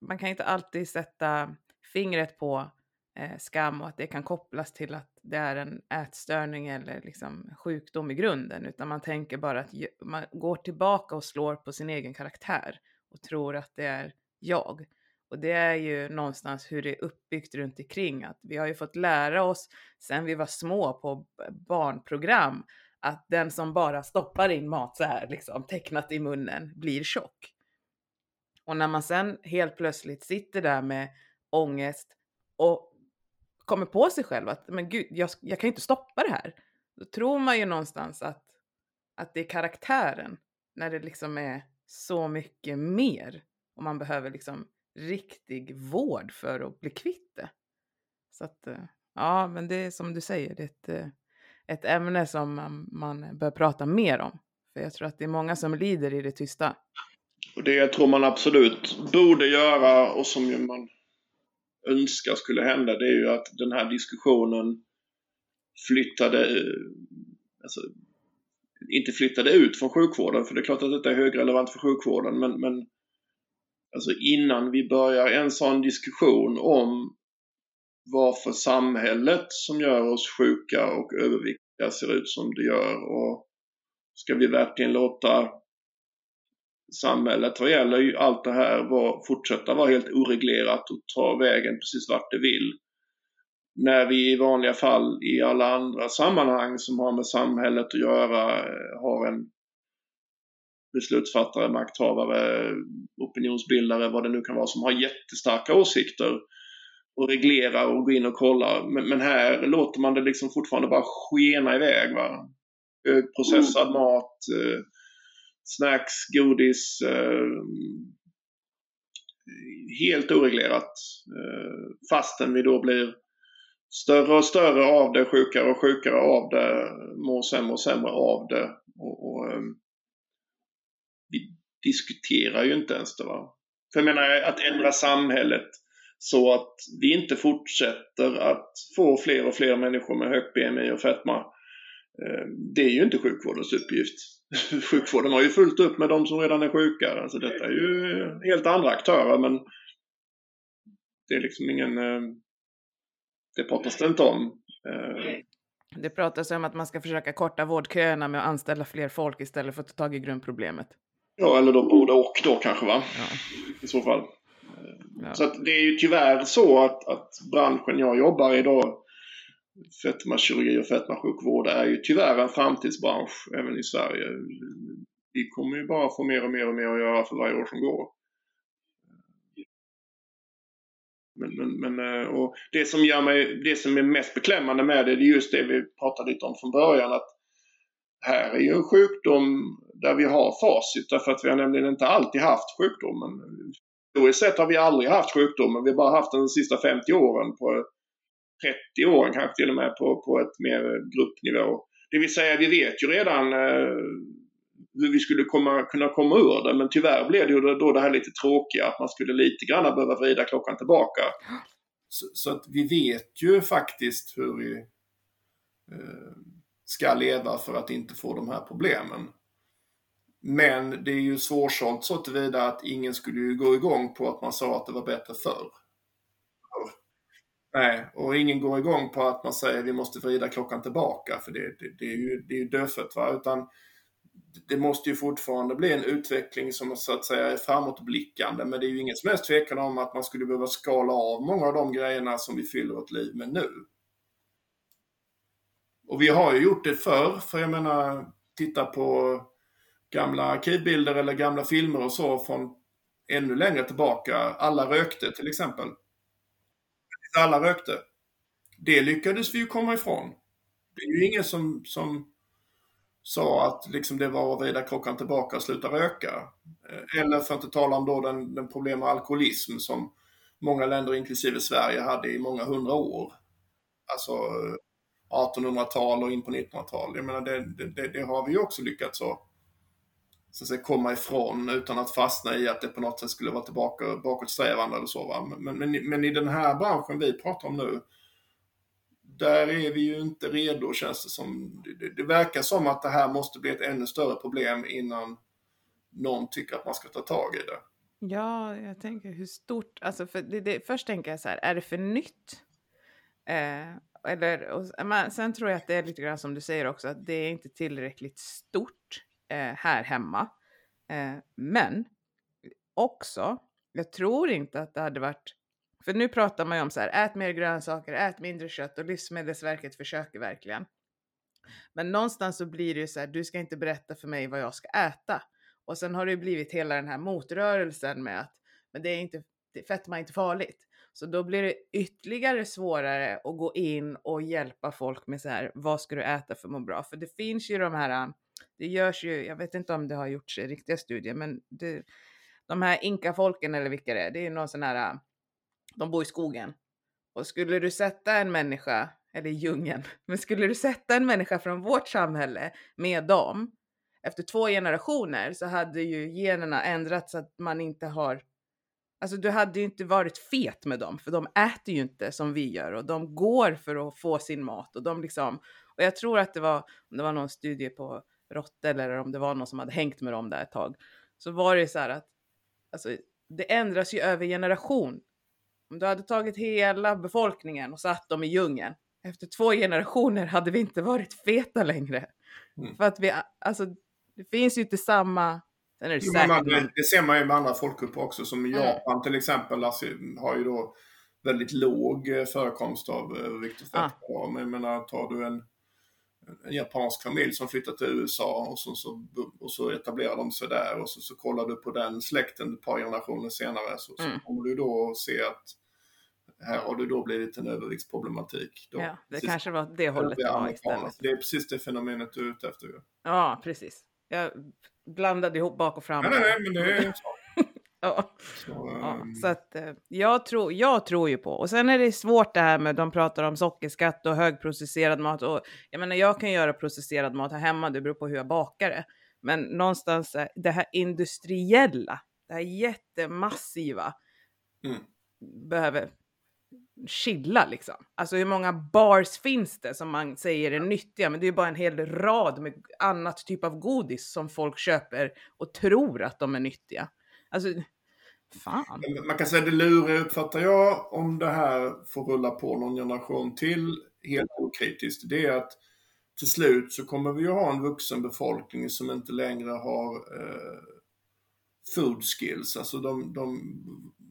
man kan inte alltid sätta fingret på eh, skam och att det kan kopplas till att det är en ätstörning eller liksom sjukdom i grunden, utan man tänker bara att man går tillbaka och slår på sin egen karaktär och tror att det är jag. Och det är ju någonstans hur det är uppbyggt runt omkring. Att vi har ju fått lära oss sen vi var små på barnprogram att den som bara stoppar in mat så här liksom tecknat i munnen blir tjock. Och när man sen helt plötsligt sitter där med ångest och kommer på sig själv att men gud, jag, jag kan ju inte stoppa det här. Då tror man ju någonstans att, att det är karaktären när det liksom är så mycket mer och man behöver liksom riktig vård för att bli kvitt det. Så att, eh, ja, men det är som du säger, det är ett, eh, ett ämne som man, man bör prata mer om. För jag tror att det är många som lider i det tysta. Och det jag tror man absolut borde göra och som man önskar skulle hända det är ju att den här diskussionen flyttade, eh, alltså, inte flyttade ut från sjukvården, för det är klart att detta är högrelevant för sjukvården, men, men alltså innan vi börjar en sån diskussion om varför samhället som gör oss sjuka och överviktiga ser ut som det gör och ska vi verkligen låta samhället vad gäller allt det här var, fortsätta vara helt oreglerat och ta vägen precis vart det vill. när vi i vanliga fall i alla andra sammanhang som har med samhället att göra eh, har en beslutsfattare, makthavare, opinionsbildare, vad det nu kan vara, som har jättestarka åsikter och reglerar och går in och kollar. Men, men här låter man det liksom fortfarande bara skena iväg. Va? Högprocessad mm. mat, eh, snacks, godis. Eh, helt oreglerat. Eh, fastän vi då blir större och större av det, sjukare och sjukare av det, mår sämre och sämre av det. Och, och ehm, vi diskuterar ju inte ens det. Va? För jag menar att ändra samhället så att vi inte fortsätter att få fler och fler människor med högt BMI och fetma. Eh, det är ju inte sjukvårdens uppgift. Sjukvården har ju fullt upp med de som redan är sjuka. Alltså detta är ju helt andra aktörer men det är liksom ingen... Eh, det pratas det inte om. Eh. Det pratas om att man ska försöka korta vårdköerna med att anställa fler folk istället för att ta tag i grundproblemet. Ja, eller då både och då kanske va? Ja. I så fall. Ja. Så att det är ju tyvärr så att, att branschen jag jobbar i då, fetmakirurgi och fetmasjukvård, är ju tyvärr en framtidsbransch även i Sverige. Vi kommer ju bara få mer och mer och mer att göra för varje år som går. Men, men, men, eh, och det som gör mig, det som är mest beklämmande med det, det är just det vi pratade lite om från början. att Här är ju en sjukdom där vi har facit därför att vi har nämligen inte alltid haft sjukdomen. Historiskt sett har vi aldrig haft sjukdomen. Vi har bara haft den de sista 50 åren. På 30 åren kanske till och med på, på ett mer gruppnivå. Det vill säga vi vet ju redan eh, hur vi skulle komma, kunna komma ur det. Men tyvärr blev det ju då det här lite tråkiga att man skulle lite grann behöva vrida klockan tillbaka. Så, så att vi vet ju faktiskt hur vi eh, ska leva för att inte få de här problemen. Men det är ju svårsålt så tillvida att ingen skulle ju gå igång på att man sa att det var bättre förr. Nej, och ingen går igång på att man säger att vi måste vrida klockan tillbaka för det, det, det är ju, det är ju dödfött. Va? Utan det måste ju fortfarande bli en utveckling som så att säga är framåtblickande. Men det är ju ingen som helst tvekan om att man skulle behöva skala av många av de grejerna som vi fyller vårt liv med nu. Och vi har ju gjort det förr, för jag menar, titta på gamla arkivbilder eller gamla filmer och så från ännu längre tillbaka. Alla rökte till exempel. Alla rökte. Det lyckades vi ju komma ifrån. Det är ju ingen som, som sa att liksom det var att vrida klockan tillbaka och sluta röka. Eh, eller för att inte tala om då den, den problem med alkoholism som många länder, inklusive Sverige, hade i många hundra år. Alltså eh, 1800-tal och in på 1900-tal. Jag menar, det, det, det, har vi ju också lyckats att så att säga, komma ifrån utan att fastna i att det på något sätt skulle vara tillbaka bakåtsträvande eller så. Va? Men, men, men i den här branschen vi pratar om nu där är vi ju inte redo känns det som. Det, det, verkar som att det här måste bli ett ännu större problem innan någon tycker att man ska ta tag i det. Ja, jag tänker hur stort, alltså för det, det, först tänker jag så här, är det för nytt? Eh, eller, och, men, sen tror jag att det är lite grann som du säger också, att det är inte tillräckligt stort eh, här hemma. Eh, men också, jag tror inte att det hade varit för nu pratar man ju om så här, ät mer grönsaker, ät mindre kött och Livsmedelsverket försöker verkligen. Men någonstans så blir det ju så här, du ska inte berätta för mig vad jag ska äta. Och sen har det ju blivit hela den här motrörelsen med att men det är inte, fetma är inte farligt. Så då blir det ytterligare svårare att gå in och hjälpa folk med så här, vad ska du äta för att må bra? För det finns ju de här, det görs ju, jag vet inte om det har gjorts riktiga studier, men det, de här inkafolken eller vilka det är, det är ju någon sån här äh, de bor i skogen. Och skulle du sätta en människa, eller i djungeln, men skulle du sätta en människa från vårt samhälle med dem, efter två generationer så hade ju generna ändrats så att man inte har Alltså du hade ju inte varit fet med dem, för de äter ju inte som vi gör och de går för att få sin mat och de liksom, och jag tror att det var, det var någon studie på råttor eller om det var någon som hade hängt med dem där ett tag, så var det så här att alltså, det ändras ju över generation. Om du hade tagit hela befolkningen och satt dem i djungeln, efter två generationer hade vi inte varit feta längre. Mm. För att vi, alltså, det finns ju inte samma... Sen är det, jo, man, det, det ser man ju med andra folkgrupper också, som i Japan till exempel, alltså, har ju då väldigt låg eh, förekomst av övervikt och fett. Ah. Men jag menar, tar du en, en japansk familj som flyttar till USA och så, så, och så etablerar de sig där och så, så kollar du på den släkten ett par generationer senare så, så Mm. kommer du då se att här har det då blivit en överviktsproblematik. Då. Ja, det Precis. kanske var det hållet det var istället. Det är precis det fenomenet du är ute efter. Ja, precis. Jag blandade ihop bak och fram. Nej, nej, nej, men det är så. Ja. så Ja, ehm, så att eh, jag tror, jag tror ju på, och sen är det svårt det här med, de pratar om sockerskatt och högprocesserad mat och jag menar jag kan göra processerad mat här hemma, det beror på hur jag bakar det. Men någonstans eh, det här industriella, det här jättemassiva Mm. behöver chilla liksom. Alltså hur många bars finns det som man säger är nyttiga, men det är ju bara en hel rad med annat typ av godis som folk köper och tror att de är nyttiga. Alltså, fan. Man kan säga det luriga uppfattar jag om det här får rulla på någon generation till helt okritiskt. Det är att till slut så kommer vi ju ha en vuxen befolkning som inte längre har eh, food skills. Alltså de, de,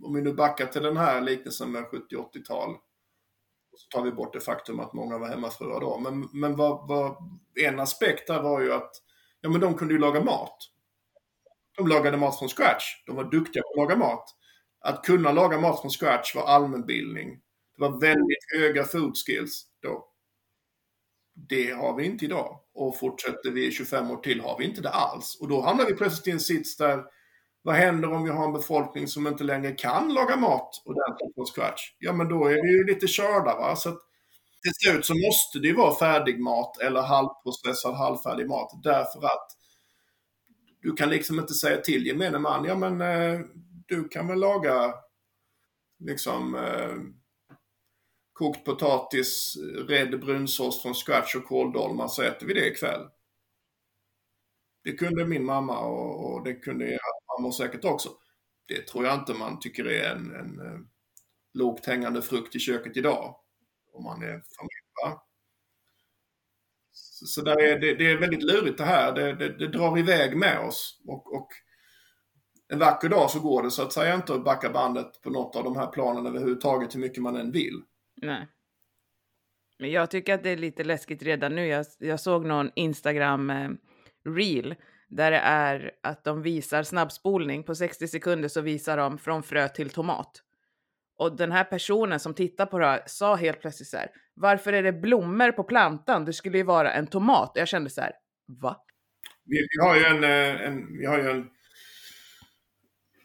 om vi nu backar till den här liknelsen med 70-80-tal så tar vi bort det faktum att många var hemmafruar då. Men, men vad, vad, en aspekt där var ju att ja, men de kunde ju laga mat. De lagade mat från scratch. De var duktiga på att laga mat. Att kunna laga mat från scratch var allmänbildning. Det var väldigt höga food skills då. Det har vi inte idag. Och fortsätter vi 25 år till har vi inte det alls. Och då hamnar vi plötsligt i en sits där vad händer om vi har en befolkning som inte längre kan laga mat ordentligt från scratch? Ja, men då är vi ju lite körda. Va? Så att till slut så måste det ju vara färdig mat eller halvprocessad, halvfärdig mat. Därför att du kan liksom inte säga till gemene man, ja men eh, du kan väl laga liksom eh, kokt potatis, rädd brunsås från scratch och kåldolmar så äter vi det ikväll. Det kunde min mamma och, och det kunde era mammor säkert också. Det tror jag inte man tycker är en, en eh, lågt hängande frukt i köket idag. Om man är familj. Så, så där är, det, det är väldigt lurigt det här. Det, det, det drar iväg med oss. Och, och en vacker dag så går det så att säga inte att backa bandet på något av de här planen överhuvudtaget hur mycket man än vill. Nej. Men jag tycker att det är lite läskigt redan nu. Jag, jag såg någon Instagram eh, reel där det är att de visar snabbspolning på 60 sekunder så visar de från frö till tomat. Och den här personen som tittar på det här sa helt plötsligt så här, varför är det blommor på plantan? Det skulle ju vara en tomat. Och jag kände så här, va? Vi, vi har ju en, eh, en, vi har ju en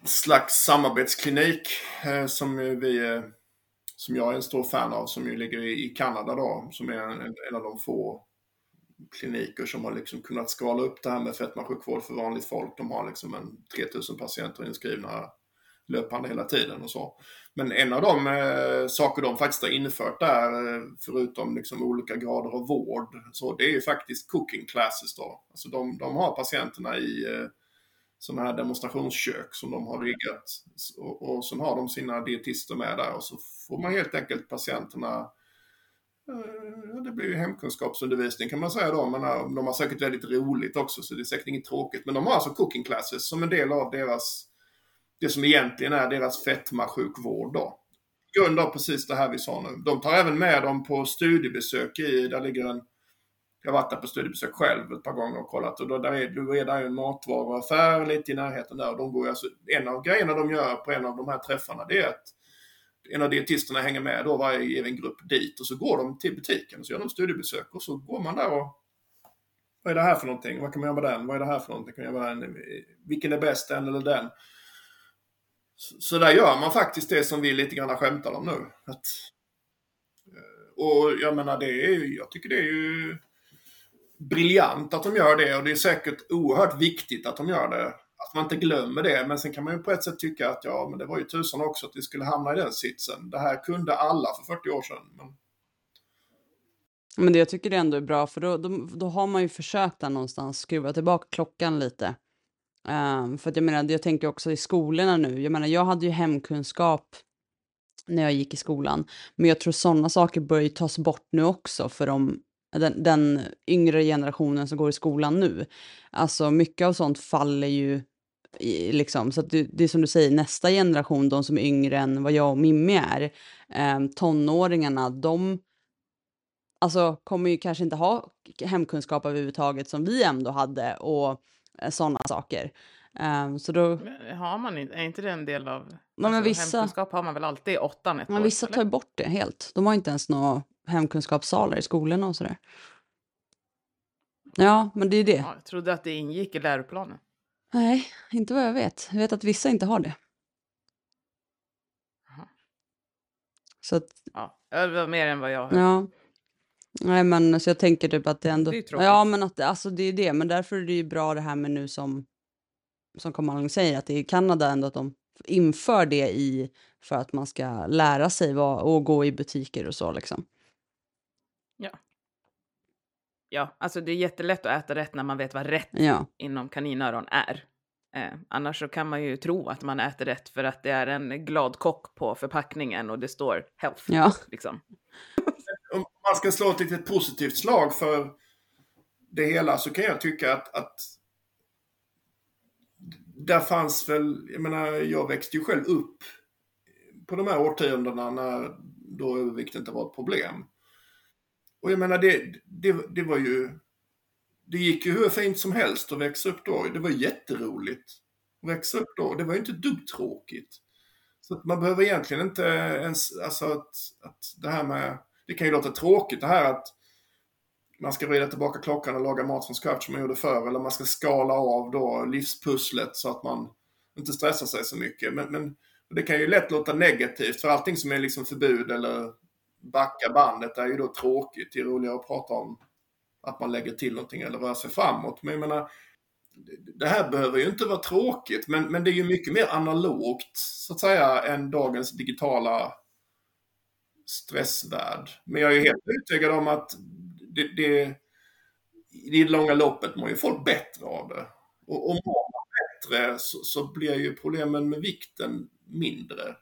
slags samarbetsklinik eh, som vi eh, som jag är en stor fan av som ju ligger i, i Kanada då som är en, en av de få kliniker som har liksom kunnat skala upp det här med fetmasjukvård för vanligt folk. De har liksom en 3000 patienter inskrivna löpande hela tiden och så. Men en av de eh, saker de faktiskt har infört där, eh, förutom liksom olika grader av vård, så det är ju faktiskt cooking classes då. Alltså de, de har patienterna i eh, sådana här demonstrationskök som de har riggat. Och, och sen har de sina dietister med där och så får man helt enkelt patienterna eh, det blir ju hemkunskapsundervisning kan man säga då, men eh, de har säkert väldigt roligt också så det är säkert inget tråkigt. Men de har alltså cooking classes som en del av deras, det som egentligen är deras fetmasjukvård då. Grund av precis det här vi sa nu. De tar även med dem på studiebesök i, där ligger en jag har varit där på studiebesök själv ett par gånger och kollat och då där är, då är där en matvaruaffär lite i närheten där och de går alltså, en av grejerna de gör på en av de här träffarna det är att en av dietisterna hänger med då varje given grupp dit och så går de till butiken och så gör de studiebesök och så går man där och vad är det här för någonting? Vad kan man göra med den? Vad är det här för någonting? Kan man göra den? Vilken är bäst, den eller den? Så, där gör man faktiskt det som vi lite grann skämtar om nu. Att, eh, och jag menar, det är jag tycker det är ju briljant att de gör det och det är säkert oerhört viktigt att de gör det. Att man inte glömmer det. Men sen kan man ju på ett sätt tycka att ja, men det var ju tusan också att vi skulle hamna i den sitsen. Det här kunde alla för 40 år sedan. Men... Men det jag tycker det ändå är bra, för då, då, då har man ju försökt där någonstans skruva tillbaka klockan lite. Um, för att jag menar, jag tänker också i skolorna nu. Jag menar, jag hade ju hemkunskap när jag gick i skolan. Men jag tror sådana saker börjar ju tas bort nu också för de, den, den yngre generationen som går i skolan nu. Alltså mycket av sånt faller ju, i, liksom. Så att det, det är som du säger, nästa generation, de som är yngre än vad jag och Mimmi är, eh, tonåringarna, de alltså, kommer ju kanske inte ha hemkunskap överhuvudtaget som vi ändå hade och sådana saker. Um, så då... Men har man inte, är inte det en del av... men alltså, vissa- Hemkunskap har man väl alltid i åttan ett Men år? vissa eller? tar bort det helt. De har inte ens några hemkunskapssalar i skolorna och sådär. Ja, men det är det. Ja, jag trodde att det ingick i läroplanen. Nej, inte vad jag vet. Jag vet att vissa inte har det. Jaha. Så att, Ja, det var mer än vad jag hörde. ja. Nej, men så jag tänker typ att det ändå... Det är ja, men att alltså det är det. Men därför är det ju bra det här med nu som, som Kamal säger, att det är i Kanada ändå att de inför det i för att man ska lära sig vad, och gå i butiker och så liksom. Ja, alltså det är jättelätt att äta rätt när man vet vad rätt Ja, inom kaninöron är. Eh, annars så kan man ju tro att man äter rätt för att det är en glad kock på förpackningen och det står health. ja, Liksom. Om man ska slå ett litet positivt slag för det hela så kan jag tycka att, att där fanns väl, jag menar, jag växte ju själv upp på de här årtiondena när då övervikt inte var ett problem. Och jag menar, det, det, det var ju, det gick ju hur fint som helst att växa upp då. Det var jätteroligt att växa upp då. Det var ju inte ett dugg tråkigt. Så att man behöver egentligen inte ens, alltså att, att det här med, det kan ju låta tråkigt det här att man ska vrida tillbaka klockan och laga mat från scratch som man gjorde förr. Eller man ska skala av då livspusslet så att man inte stressar sig så mycket. Men, men det kan ju lätt låta negativt för allting som är liksom förbud eller backa bandet är ju då tråkigt. Det är roligare att prata om att man lägger till någonting eller rör sig framåt. Men jag menar, det här behöver ju inte vara tråkigt, men, men det är ju mycket mer analogt så att säga än dagens digitala stressvärld. Men jag är helt övertygad om att det, det, i det långa loppet mår ju folk bättre av det. Och, och mår man bättre så, så blir ju problemen med vikten mindre.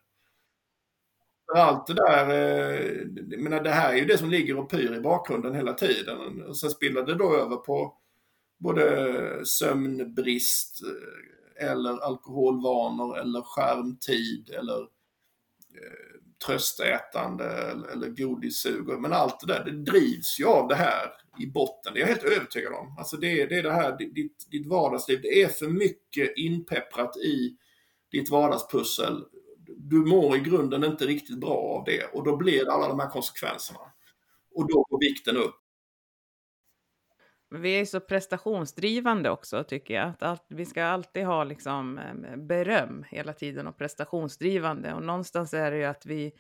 För allt det där, eh, jag menar det här är ju det som ligger och pyr i bakgrunden hela tiden. Och sen spiller det då över på både sömnbrist eh, eller alkoholvanor eller skärmtid eller eh, tröstätande eller, godissug. Men allt det där, det drivs ju av det här i botten. Det är jag helt övertygad om. Alltså det, är- det är det här, ditt, ditt vardagsliv. Det är för mycket inpepprat i ditt vardagspussel. Du mår i grunden inte riktigt bra av det och då blir det alla de här konsekvenserna. Och då går vikten upp. Men vi är så prestationsdrivande också tycker jag. Att allt, vi ska alltid ha liksom beröm hela tiden och prestationsdrivande. Och någonstans är det ju att vi,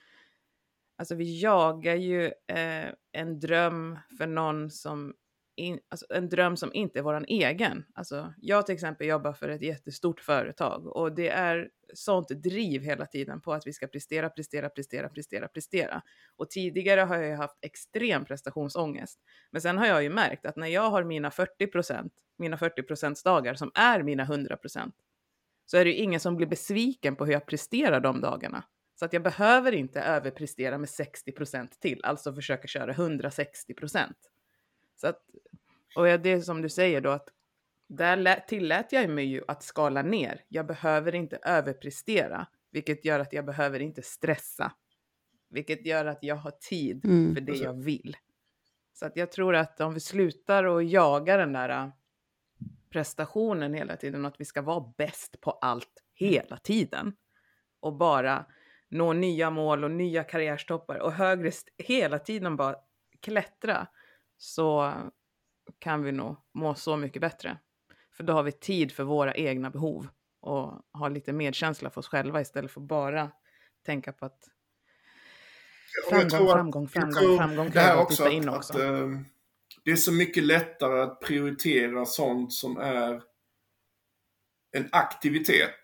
alltså vi jagar ju eh, en dröm för någon som, in, alltså en dröm som inte är våran egen. Alltså jag till exempel jobbar för ett jättestort företag och det är sånt driv hela tiden på att vi ska prestera, prestera, prestera, prestera, prestera. Och tidigare har jag ju haft extrem prestationsångest. Men sen har jag ju märkt att när jag har mina 40 procent, mina 40 procents dagar som är mina 100 procent, så är det ju ingen som blir besviken på hur jag presterar de dagarna. Så att jag behöver inte överprestera med 60 procent till, alltså försöka köra 160 procent. Så att, och det är som du säger då att där lä- tillät jag mig ju att skala ner. Jag behöver inte överprestera, vilket gör att jag behöver inte stressa. Vilket gör att jag har tid Mm. för det jag vill. Så att jag tror att om vi slutar att jaga den där äh, prestationen hela tiden att vi ska vara bäst på allt hela tiden och bara nå nya mål och nya karriärstoppar och högre hela tiden bara klättra så kan vi nog må så mycket bättre. För då har vi tid för våra egna behov och har lite medkänsla för oss själva istället för bara tänka på att framgång, att- framgång, framgång, framgång Det här att också att, in att, också. eh, det är så mycket lättare att prioritera sånt som är en aktivitet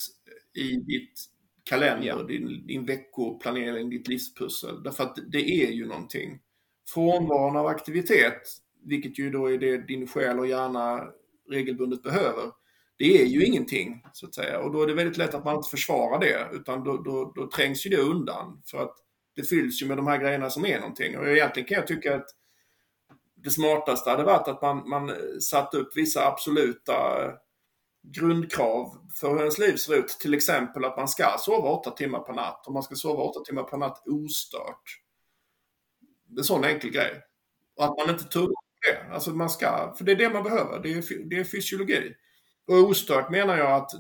i ditt kalender, Ja. din, din veckoplanering, ditt livspussel. Därför att det är ju någonting. Frånvaron av aktivitet, vilket ju då är det din själ och hjärna regelbundet behöver, det är ju ingenting så att säga. Och då är det väldigt lätt att man inte försvarar det, utan då, då, då trängs ju det undan. För att det fylls ju med de här grejerna som är någonting. Och egentligen kan jag tycka att det smartaste hade varit att man, man satte upp vissa absoluta grundkrav för hur ens liv ser ut. Till exempel att man ska sova åtta timmar per natt och man ska sova åtta timmar per natt ostört. En sån enkel grej. Och att man inte tummar på det. Alltså man ska, för det är det man behöver. Det är, det är fysiologi. Och ostört menar jag att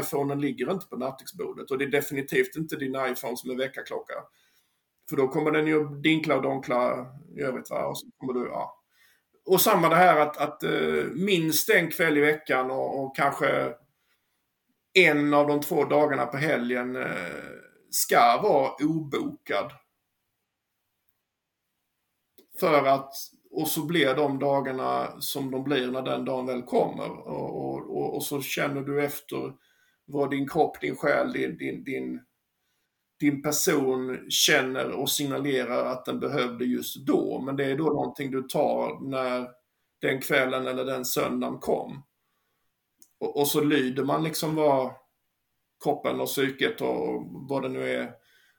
iPhonen ligger inte på nattduksbordet och det är definitivt inte din iPhone som är väckarklocka. För då kommer den ju dinkla och donkla i övrigt. Va? Och, så kommer du, ja. och samma det här att, att eh, minst en kväll i veckan och, och, kanske en av de två dagarna på helgen eh, ska vara obokad. För att, och så blir de dagarna som de blir när den dagen väl kommer. Och, och, och så känner du efter vad din kropp, din själ, din, din, din din person känner och signalerar att den behövde just då. Men det är då någonting du tar när den kvällen eller den söndagen kom. Och, och så lyder man liksom vad kroppen och psyket och vad det nu är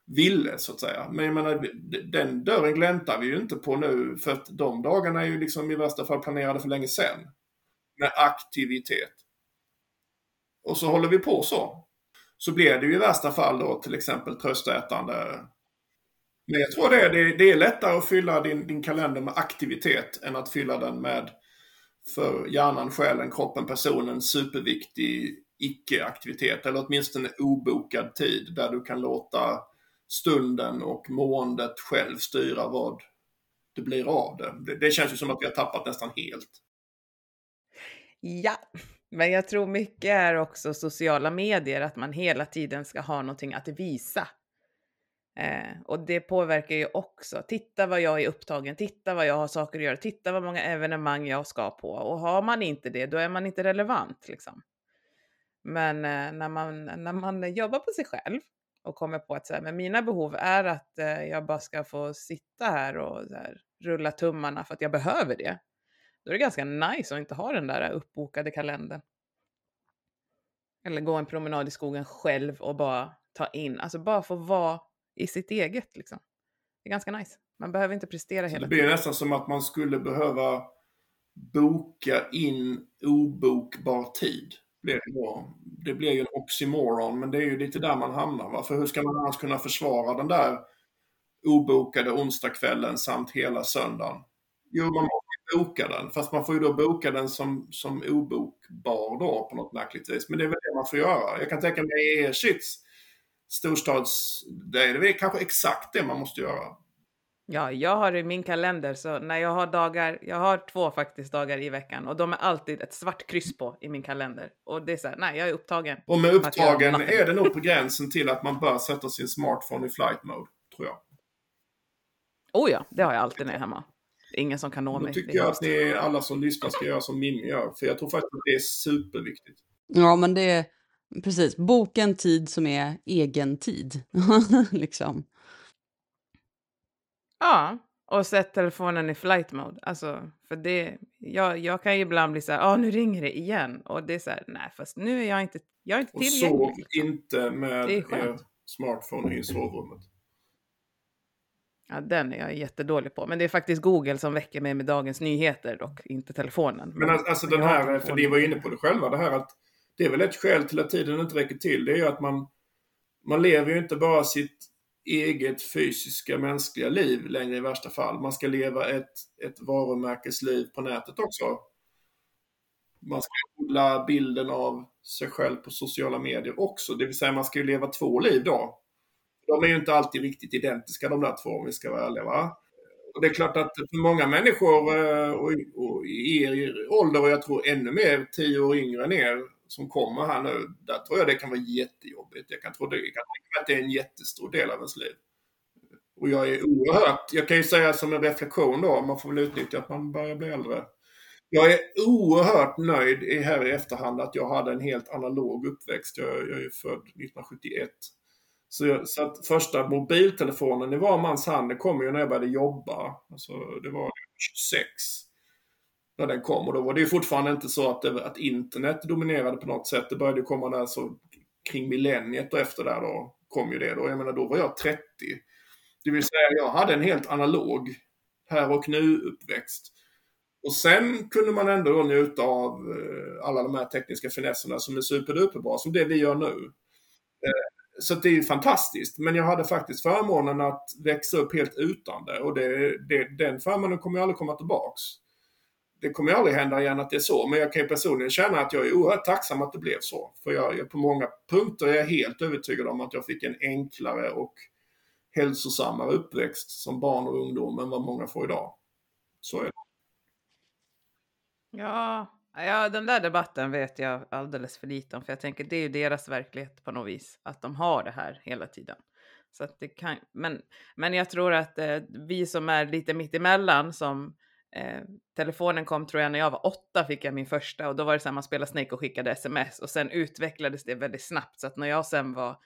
ville så att säga. Men jag menar, den dörren gläntar vi ju inte på nu för att de dagarna är ju liksom i värsta fall planerade för länge sedan. Med aktivitet. Och så håller vi på så så blir det ju i värsta fall då till exempel tröstätande. Men jag tror det, det, det är lättare att fylla din, din kalender med aktivitet än att fylla den med för hjärnan, själen, kroppen, personen superviktig icke-aktivitet eller åtminstone obokad tid där du kan låta stunden och måendet själv styra vad det blir av det. Det, det känns ju som att vi har tappat nästan helt. Ja, men jag tror mycket är också sociala medier, att man hela tiden ska ha någonting att visa. Eh, och det påverkar ju också. Titta vad jag är upptagen, titta vad jag har saker att göra, titta vad många evenemang jag ska på. Och har man inte det, då är man inte relevant liksom. Men eh, när, man, när man jobbar på sig själv och kommer på att så här, men mina behov är att eh, jag bara ska få sitta här och här, rulla tummarna för att jag behöver det. Då är det ganska nice att inte ha den där uppbokade kalendern. Eller gå en promenad i skogen själv och bara ta in, alltså bara få vara i sitt eget liksom. Det är ganska nice. Man behöver inte prestera hela tiden. Det blir nästan som att man skulle behöva boka in obokbar tid. Det blir, det blir ju en oxymoron, men det är ju lite där man hamnar. Va? För hur ska man annars kunna försvara den där obokade onsdagskvällen samt hela söndagen? Jo, man måste boka den. Fast man får ju då boka den som, som obokbar då på något märkligt vis. Men det är väl det man får göra. Jag kan tänka mig i Erkits storstads... Det är väl kanske exakt det man måste göra. Ja, jag har i min kalender så när jag har dagar, jag har två faktiskt dagar i veckan och de är alltid ett svart kryss på i min kalender. Och det är så här, nej jag är upptagen. Och med upptagen är det nog på gränsen till att man bör sätta sin smartphone i flight mode, tror jag. Oh ja, det har jag alltid när jag är hemma ingen som kan nå mig. Då tycker jag att ni alla som lyssnar ska göra som Mimmi gör. För jag tror faktiskt att det är superviktigt. Ja, men det är precis. Boka en tid som är egen tid. liksom. Ja, och sätt telefonen i flight mode. Alltså, för det, jag, jag kan ju ibland bli så här, ja nu ringer det igen. Och det är så här, nej fast nu är jag inte, jag är inte tillgänglig. Och sov liksom. inte med er smartphone i sovrummet. Ja, den är jag jättedålig på. Men det är faktiskt Google som väcker mig med Dagens Nyheter och inte telefonen. Men alltså den här, för ni var inne på det själva, det här att det är väl ett skäl till att tiden inte räcker till. Det är ju att man, man lever ju inte bara sitt eget fysiska mänskliga liv längre i värsta fall. Man ska leva ett, ett varumärkesliv på nätet också. Man ska odla bilden av sig själv på sociala medier också. Det vill säga man ska ju leva två liv då. De är ju inte alltid riktigt identiska de där två om vi ska vara ärliga. Va? Och det är klart att för många människor eh, och, och i er ålder och jag tror ännu mer tio år yngre än er som kommer här nu. Där tror jag det kan vara jättejobbigt. Jag kan tro det, jag kan tänka att det är en jättestor del av ens liv. Och jag är oerhört, jag kan ju säga som en reflektion då, man får väl utnyttja att man börjar bli äldre. Jag är oerhört nöjd här i efterhand att jag hade en helt analog uppväxt. Jag, jag är född 1971. Så, så att första mobiltelefonen i var mans hand, det kom ju när jag började jobba. Alltså, det var 26 när den kom. Och då var det ju fortfarande inte så att, det, att internet dominerade på något sätt. Det började komma där så kring millenniet och efter där då kom ju det då. Jag menar då var jag 30. Det vill säga jag hade en helt analog här och nu uppväxt. Och sen kunde man ändå njuta av eh, alla de här tekniska finesserna som är superduperbra, som det vi gör nu. Eh, så det är ju fantastiskt. Men jag hade faktiskt förmånen att växa upp helt utan det. Och det, det, den förmånen kommer jag aldrig komma tillbaks. Det kommer ju aldrig hända igen att det är så. Men jag kan ju personligen känna att jag är oerhört tacksam att det blev så. För jag, jag, på många punkter är jag helt övertygad om att jag fick en enklare och hälsosammare uppväxt som barn och ungdom än vad många får idag. Så är det. Ja, ja, den där debatten vet jag alldeles för lite om. För jag tänker det är ju deras verklighet på något vis. Att de har det här hela tiden. Så att det kan, men, men jag tror att eh, vi som är lite mittemellan, som eh, telefonen kom tror jag när jag var åtta fick jag min första och då var det så här man spelade Snake och skickade sms och sen utvecklades det väldigt snabbt så att när jag sen var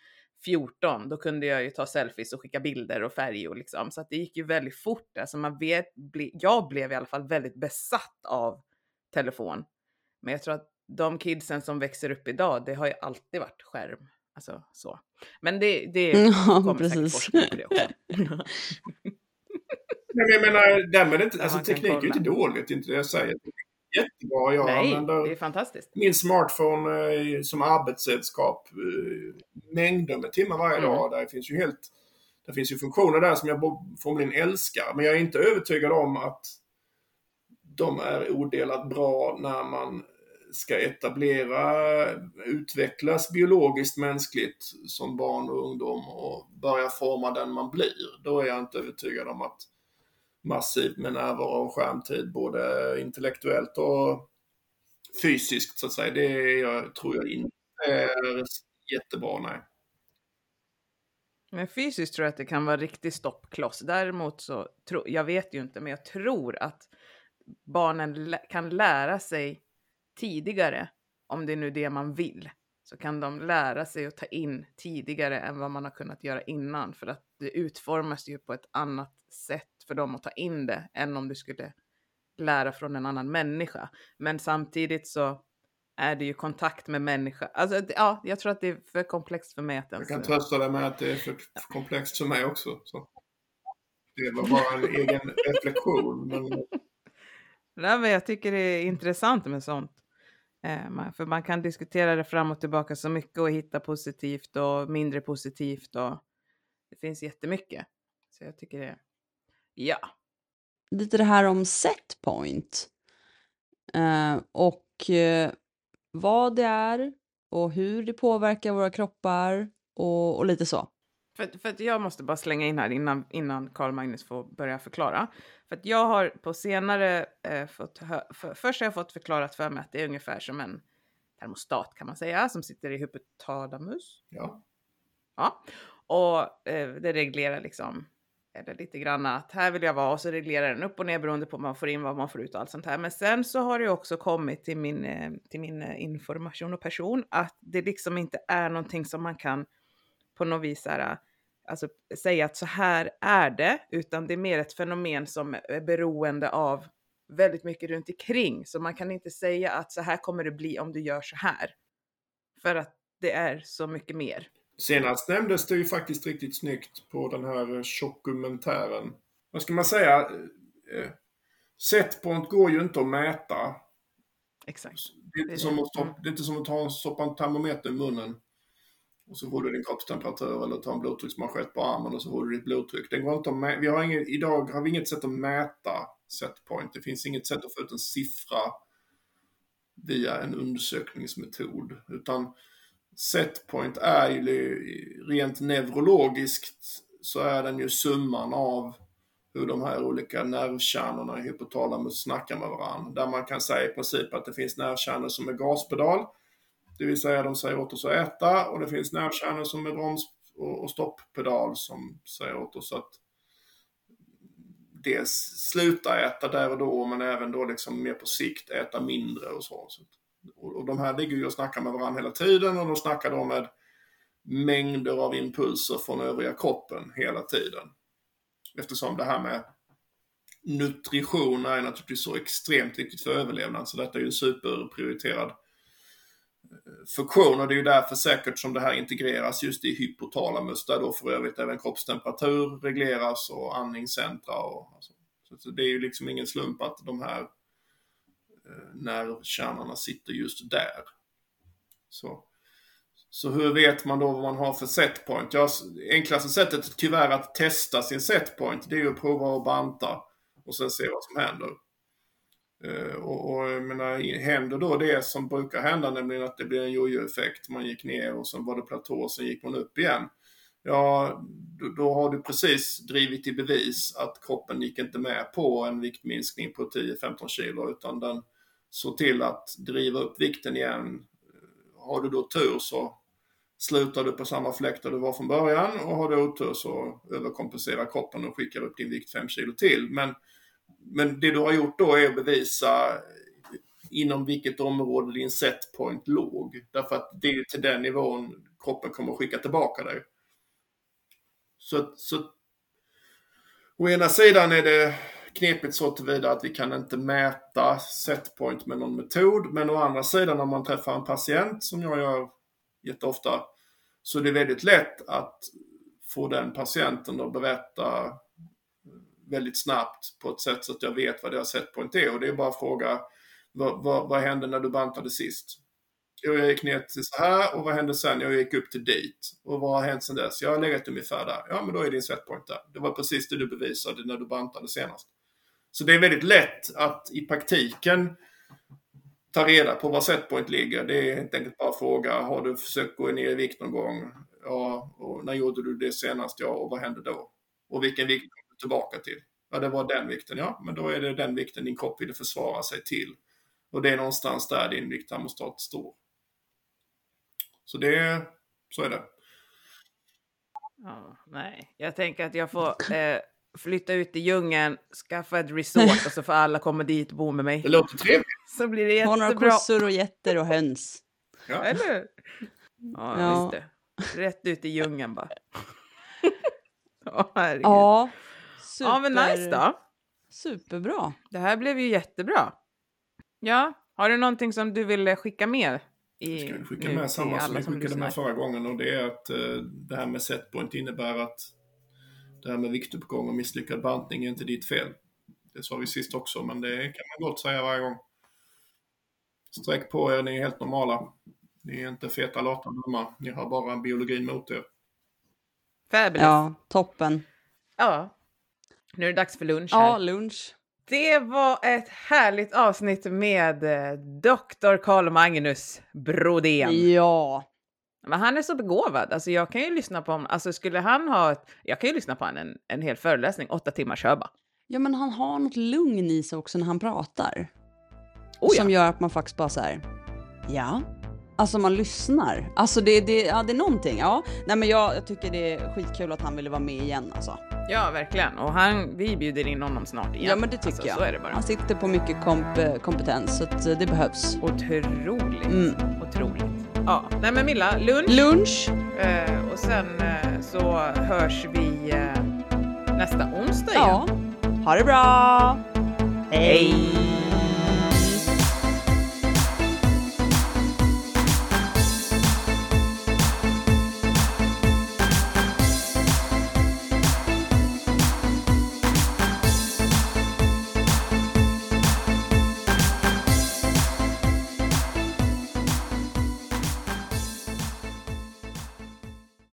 14 då kunde jag ju ta selfies och skicka bilder och färg och liksom så att det gick ju väldigt fort. Alltså man vet, ble, jag blev i alla fall väldigt besatt av telefon. Men jag tror att de kidsen som växer upp idag, det har ju alltid varit skärm. Alltså så. Men det, det Ja, kommer precis. säkert forskning på det också. Men jag menar, därmed inte, alltså teknik är ju inte dåligt, inte det jag säger. Det är jättebra, jag Nej, använder det är fantastiskt. min smartphone eh, som arbetsredskap eh, mängder med timmar varje Mm. dag. Där finns ju helt, det finns ju funktioner där som jag formligen älskar. Men jag är inte övertygad om att de är odelat bra när man ska etablera, utvecklas biologiskt mänskligt som barn och ungdom och börja forma den man blir. Då är jag inte övertygad om att massivt med närvaro och skärmtid, både intellektuellt och fysiskt så att säga, det jag, tror jag inte är jättebra, nej. Men fysiskt tror jag att det kan vara riktig stoppkloss. Däremot så, tro, jag vet ju inte, men jag tror att barnen lä- kan lära sig tidigare, om det är nu det man vill, så kan de lära sig att ta in tidigare än vad man har kunnat göra innan. För att det utformas ju på ett annat sätt för dem att ta in det än om du skulle lära från en annan människa. Men samtidigt så är det ju kontakt med människa. Alltså, ja, jag tror att det är för komplext för mig att Jag ens... kan trösta dig med att det är för komplext för mig också. Så. Det var bara en egen reflektion. Men Nej, men jag tycker det är intressant med sånt. Eh, för man kan diskutera det fram och tillbaka så mycket och hitta positivt och mindre positivt och det finns jättemycket. Så jag tycker det, ja. lite det här om setpoint. Eh, och eh, vad det är och hur det påverkar våra kroppar och, och lite så. För, för att jag måste bara slänga in här innan, innan Carl Magnus får börja förklara. För att jag har på senare eh, fått, hö- för, först har jag fått förklarat för mig att det är ungefär som en termostat kan man säga, som sitter i hypotalamus. ja, Ja, och eh, det reglerar liksom eller lite grann att här vill jag vara och så reglerar den upp och ner beroende på vad man får in, vad man får ut och allt sånt här. Men sen så har det också kommit till min, eh, till min eh, information och person att det liksom inte är någonting som man kan på något vis här, alltså, säga att så här är det, utan det är mer ett fenomen som är beroende av väldigt mycket runt omkring. Så man kan inte säga att så här kommer det bli om du gör så här. För att det är så mycket mer. Senast nämndes det ju faktiskt riktigt snyggt på den här dokumentären. Vad ska man säga? Eh, Setpoint går ju inte att mäta. Exakt. Det är Det är inte, som det. att, stoppa, det är inte som att ta en, stoppa en termometer i munnen. Och så får du din kroppstemperatur eller ta en blodtrycksmanschett på armen och så får du ditt blodtryck. Den går inte att vi har inget, idag har vi inget sätt att mäta setpoint. Det finns inget sätt att få ut en siffra via en undersökningsmetod. Utan setpoint är ju rent neurologiskt så är den ju summan av hur de här olika nervkärnorna i hypotalamus snackar med varandra. Där man kan säga i princip att det finns nervkärnor som är gaspedal, det vill säga de säger åt oss att äta, och det finns nervkärnor som är broms och stopppedal som säger åt oss att dels sluta äta där och då, men även då liksom mer på sikt äta mindre och så. så att- och, de här ligger ju och snackar med varandra hela tiden och de snackar då med mängder av impulser från övriga kroppen hela tiden. Eftersom det här med nutrition är naturligtvis så extremt viktigt för överlevnad, så detta är ju en superprioriterad eh, funktion och det är ju därför säkert som det här integreras just i hypotalamus där då för övrigt även kroppstemperatur regleras och andningscentra och alltså, så- det är ju liksom ingen slump att de här Eh, nervkärnorna sitter just där. Så. Så hur vet man då vad man har för setpoint? Ja, enklaste sättet tyvärr att testa sin setpoint det är ju att prova att banta och sen se vad som händer. Eh, och, och jag menar, händer då det som brukar hända, nämligen att det blir en jojo-effekt. Man gick ner och sen var det platå och sen gick man upp igen. Ja, då, då, har du precis drivit i bevis att kroppen gick inte med på en viktminskning på 10-15 kilo utan den så till att driva upp vikten igen. Har du då tur så slutar du på samma fläkt där du var från början och har du otur så överkompenserar kroppen och skickar upp din vikt 5 kilo till. Men, men det du har gjort då är att bevisa inom vilket område din setpoint låg. Därför att det är till den nivån kroppen kommer att skicka tillbaka dig. Så, så å ena sidan är det knepigt så tillvida att vi kan inte mäta setpoint med någon metod. Men å andra sidan om man träffar en patient som jag gör jätteofta så det är väldigt lätt att få den patienten att berätta eh, väldigt snabbt på ett sätt så att jag vet vad deras setpoint är. Och det är bara att fråga vad, vad, vad hände när du bantade sist? Jag gick ner till så här och vad hände sen? Jag gick upp till dit. Och vad har hänt sen dess? Jag har legat ungefär där. Ja, men då är din setpoint där. Det var precis det du bevisade när du bantade senast. Så det är väldigt lätt att i praktiken ta reda på var setpoint ligger. Det är helt enkelt bara fråga, har du försökt gå ner i vikt någon gång? Ja, och när gjorde du det senast? Ja, och vad hände då? Och vilken vikt kom du tillbaka till? Ja, det var den vikten. Ja, men då är det den vikten din kropp ville försvara sig till. Och det är någonstans där din vikttermostat står. Så det, så är det. Ja, nej, jag tänker att jag får eh, flytta ut i djungeln, skaffa ett resort och så får alla komma dit och bo med mig. Det låter trevligt. Så blir det jättebra. Ha några kossor och getter och höns. Ja. Eller Ja, ja. visst det. Rätt ut i djungeln bara. oh, ja, super... ja, men nice då. Superbra. Det här blev ju jättebra. Ja, har du någonting som du vill skicka med? I, ska vi skicka med samma som vi skickade med förra gången och det är att uh, det här med setpoint innebär att det här med viktuppgång och misslyckad bantning är inte ditt fel. Det sa vi sist också, men det kan man gott säga varje gång. Sträck på er, ni är helt normala. Ni är inte feta, lata, dumma. Ni har bara biologin mot er. Fabulous. Ja, toppen. Ja. Nu är det dags för lunch här. Ja, lunch. Det var ett härligt avsnitt med eh, Dr. Carl Magnus Brodén. Ja. Men han är så begåvad. Alltså jag kan ju lyssna på honom. Alltså skulle han ha... Ett, jag kan ju lyssna på honom en, en hel föreläsning, åtta timmar kör bara. Ja, men han har något lugn i sig också när han pratar. Oh, ja. Som gör att man faktiskt bara så här, ja. Alltså man lyssnar. Alltså det, det, ja, det är någonting. Ja. Nej, men jag, jag tycker det är skitkul att han ville vara med igen alltså. Ja, verkligen. Och han, vi bjuder in honom snart igen. Ja, men det tycker alltså, jag. Så är det bara. Han sitter på mycket komp kompetens, så att eh, det behövs. Otroligt. Mm. Otroligt. Ja, nej men Milla, lunch. Lunch. Eh, och sen eh, så hörs vi eh, nästa onsdag igen. Ja. Ha det bra. Hej.